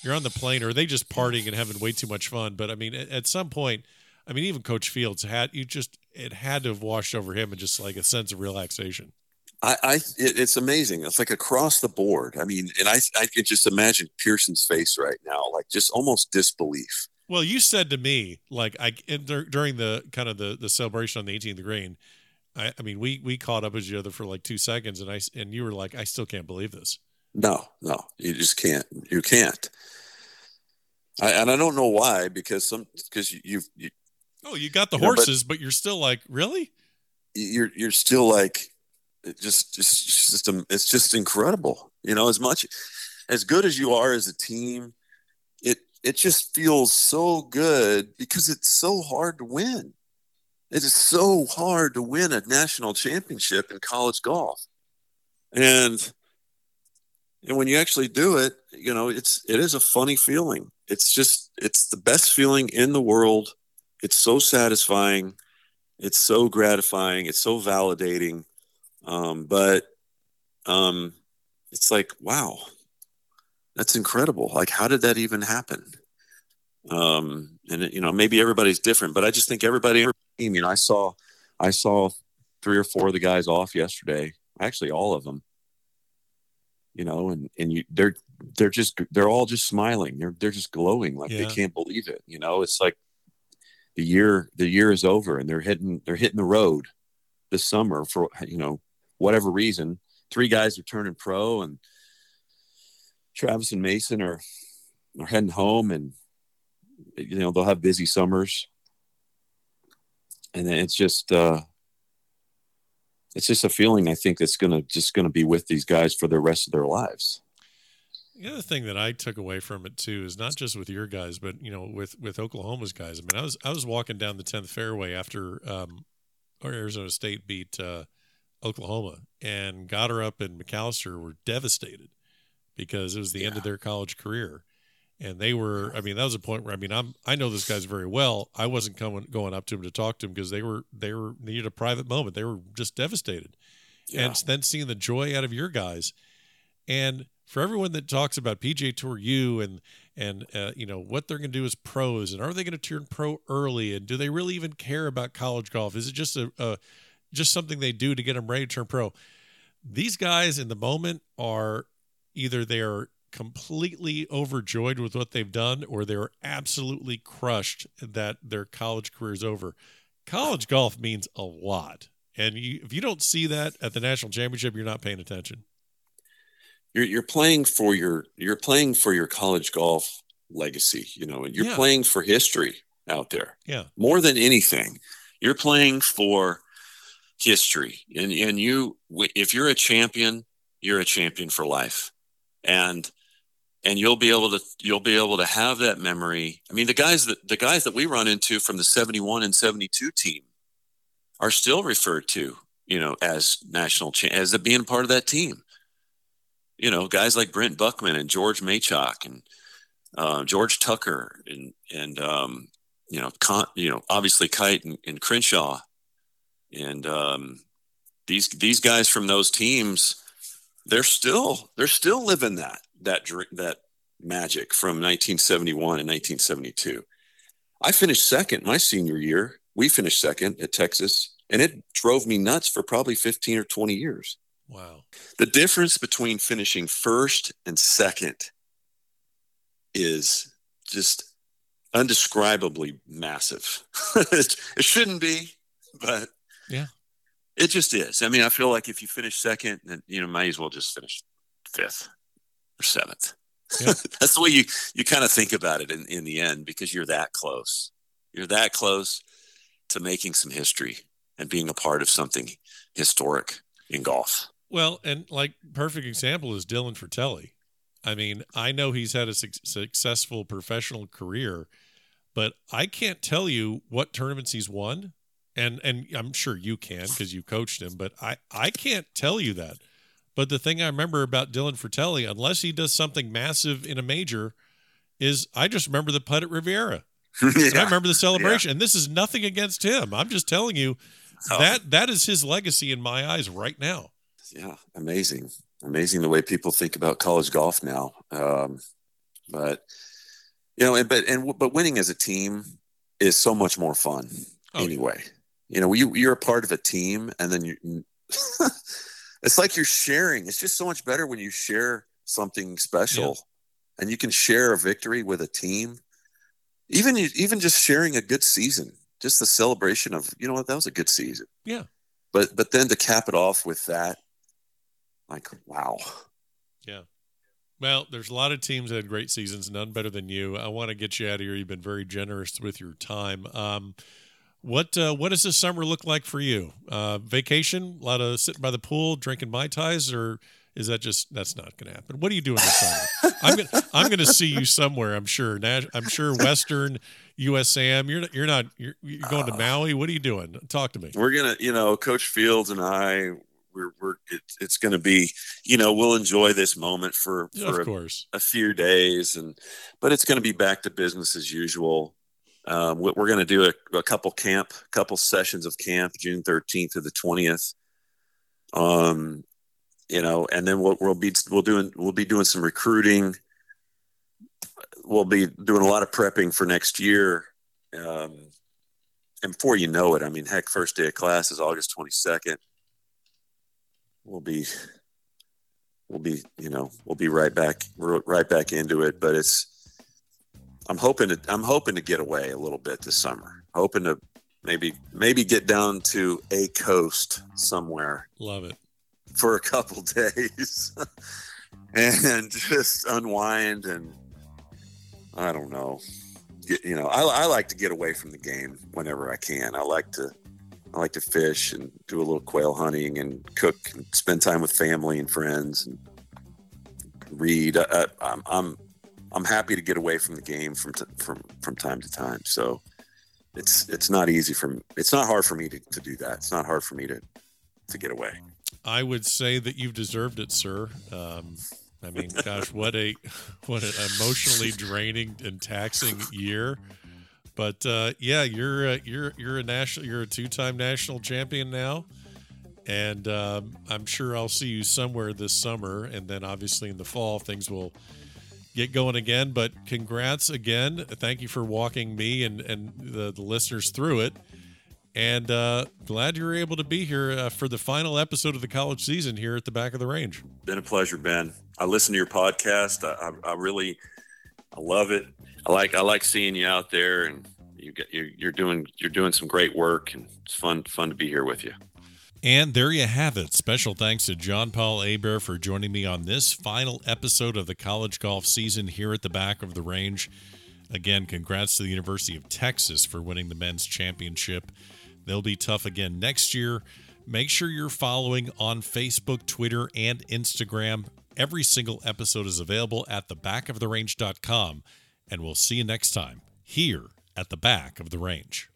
Speaker 2: you're on the plane or are they just partying and having way too much fun but I mean at, at some point I mean even coach Fields had you just it had to have washed over him and just like a sense of relaxation
Speaker 3: I, I it, it's amazing. It's like across the board. I mean, and I I can just imagine Pearson's face right now, like just almost disbelief.
Speaker 2: well you said to me like I in, dur- during the kind of the the celebration on the 18th of green I, I mean we we caught up with each other for like two seconds and I and you were like I still can't believe this
Speaker 3: No, no, you just can't. You can't. I, and I don't know why, because some because you you
Speaker 2: Oh, you got the
Speaker 3: You know, but-
Speaker 2: horses, but, you're still like, really?
Speaker 3: you're you're still like it just just it's just it's just incredible. You know, as much as good as you are as a team, it it just feels so good because it's so hard to win. It is so hard to win a national championship in college golf. And and when you actually do it, you know, it's it is a funny feeling. It's just it's the best feeling in the world. It's so satisfying. It's so gratifying. It's so validating. Um, but um, it's like, wow, that's incredible. Like, how did that even happen? Um, and it, you know, maybe everybody's different, but I just think everybody, you know, I saw, I saw three or four of the guys off yesterday. Actually, all of them. You know, and and you, they're they're just they're all just smiling. They're they're just glowing like they can't believe it. You know, it's like the year the year is over and they're hitting they're hitting the road this summer for you know whatever reason. Three guys are turning pro and Travis and Mason are are heading home, and you know they'll have busy summers, and it's just uh, it's just a feeling I think that's gonna just gonna be with these guys for the rest of their lives.
Speaker 2: The other thing that I took away from it too is not just with your guys, but you know, with with Oklahoma's guys. I mean, I was I was walking down the tenth fairway after um, Arizona State beat uh, Oklahoma, and Gotterup and McAllister were devastated because it was the yeah. end of their college career, and they were. I mean, that was a point where I mean, I'm I know those guys very well. I wasn't coming going up to them to talk to them because they were they were needed a private moment. They were just devastated, yeah. and then seeing the joy out of your guys, and for everyone that talks about PGA Tour U and and uh, you know what they're going to do as pros and are they going to turn pro early and do they really even care about college golf? Is it just a, a just something they do to get them ready to turn pro? These guys in the moment are either they are completely overjoyed with what they've done or they're absolutely crushed that their college career is over. College golf means a lot. And you, if you don't see that at the national championship, you're not paying attention
Speaker 3: you're you're playing for your you're playing for your college golf legacy, you know, and you're yeah. playing for history out there.
Speaker 2: Yeah.
Speaker 3: More than anything, you're playing for history. And and you if you're a champion, you're a champion for life. And and you'll be able to you'll be able to have that memory. I mean, the guys that the guys that we run into from the 71 and 72 team are still referred to, you know, as national cha- as being part of that team you know, guys like Brent Buckman and George Machock and uh, George Tucker and and um, you know, Con- you know, obviously Kite and, and Crenshaw, and um, these these guys from those teams, they're still they're still living that that that magic from 1971 and 1972. I finished second my senior year. We finished second at Texas, and it drove me nuts for probably 15 or 20 years.
Speaker 2: Wow.
Speaker 3: The difference between finishing first and second is just undescribably massive. *laughs* it, shouldn't be, but
Speaker 2: yeah,
Speaker 3: it just is. I mean, I feel like if you finish second, then you know, might as well just finish fifth or seventh. Yeah. *laughs* That's the way you you kind of think about it in, in the end because you're that close. You're that close to making some history and being a part of something historic in golf.
Speaker 2: Well, and like perfect example is Dylan Frittelli. I mean, I know he's had a su- successful professional career, but I can't tell you what tournaments he's won. And and I'm sure you can because you coached him, but I I can't tell you that. But the thing I remember about Dylan Frittelli, unless he does something massive in a major, is I just remember the putt at Riviera. *laughs* yeah. I remember the celebration. Yeah. And this is nothing against him. I'm just telling you oh. that that is his legacy in my eyes right now
Speaker 3: yeah, amazing, amazing the way people think about college golf now. Um, but you know, and, but and but winning as a team is so much more fun oh, anyway. Yeah. You know, you you're a part of a team, and then you. *laughs* it's like you're sharing. It's just so much better when you share something special, yeah. and you can share a victory with a team. Even even just sharing a good season, just the celebration of you know what that was a good season.
Speaker 2: Yeah.
Speaker 3: But but then to cap it off with that like, wow.
Speaker 2: Yeah. Well, there's a lot of teams that had great seasons, none better than you. I want to get you out of here. You've been very generous with your time. Um, what uh, what does this summer look like for you? Uh, vacation, a lot of sitting by the pool, drinking mai tais, or is that just that's not going to happen? What are you doing this summer? *laughs* I'm gonna I'm gonna see you somewhere. I'm sure. I'm sure Western USAM. You're not, you're not you're, you're going to Maui. What are you doing? Talk to me.
Speaker 3: We're gonna, you know, Coach Fields and I we're we're it, it's going to be you know we'll enjoy this moment for for
Speaker 2: of course.
Speaker 3: A, a few days and but it's going to be back to business as usual. Um, we're going to do a, a, couple camp couple sessions of camp june 13th to the 20th um you know and then we'll, we'll be we'll doing we'll be doing some recruiting. We'll be doing a lot of prepping for next year. Um and before you know it i mean heck first day of class is august 22nd we'll be we'll be you know we'll be right back right back into it but it's i'm hoping to i'm hoping to get away a little bit this summer hoping to maybe maybe get down to a coast somewhere
Speaker 2: love it
Speaker 3: for a couple *laughs* days *laughs* and just unwind and I don't know. Get, you know, I, I like to get away from the game whenever I can. I like to I like to fish and do a little quail hunting and cook and spend time with family and friends and read. I, I'm I'm I'm happy to get away from the game from t- from from time to time. So it's it's not easy for it's not hard for me to, to do that. It's not hard for me to to get away.
Speaker 2: I would say that you've deserved it, sir. Um, I mean, gosh, what a *laughs* what an emotionally draining and taxing year. But uh, yeah, you're uh, you're you're a national you're a two time national champion now, and um, I'm sure I'll see you somewhere this summer, and then obviously in the fall things will get going again. But congrats again! Thank you for walking me and and the, the listeners through it. And uh, glad you were able to be here uh, for the final episode of the college season here at the back of the range.
Speaker 3: Been a pleasure, Ben. I listen to your podcast. I, I, I really, I love it. I like, I like seeing you out there, and you get, you're, you're doing, you're doing some great work, and it's fun, fun to be here with you.
Speaker 2: And there you have it. Special thanks to John Paul Hebert for joining me on this final episode of the college golf season here at the back of the range. Again, congrats to the University of Texas for winning the men's championship. They'll be tough again next year. Make sure you're following on Facebook, Twitter, and Instagram. Every single episode is available at thebackoftherange.com. And we'll see you next time here at the back of the range.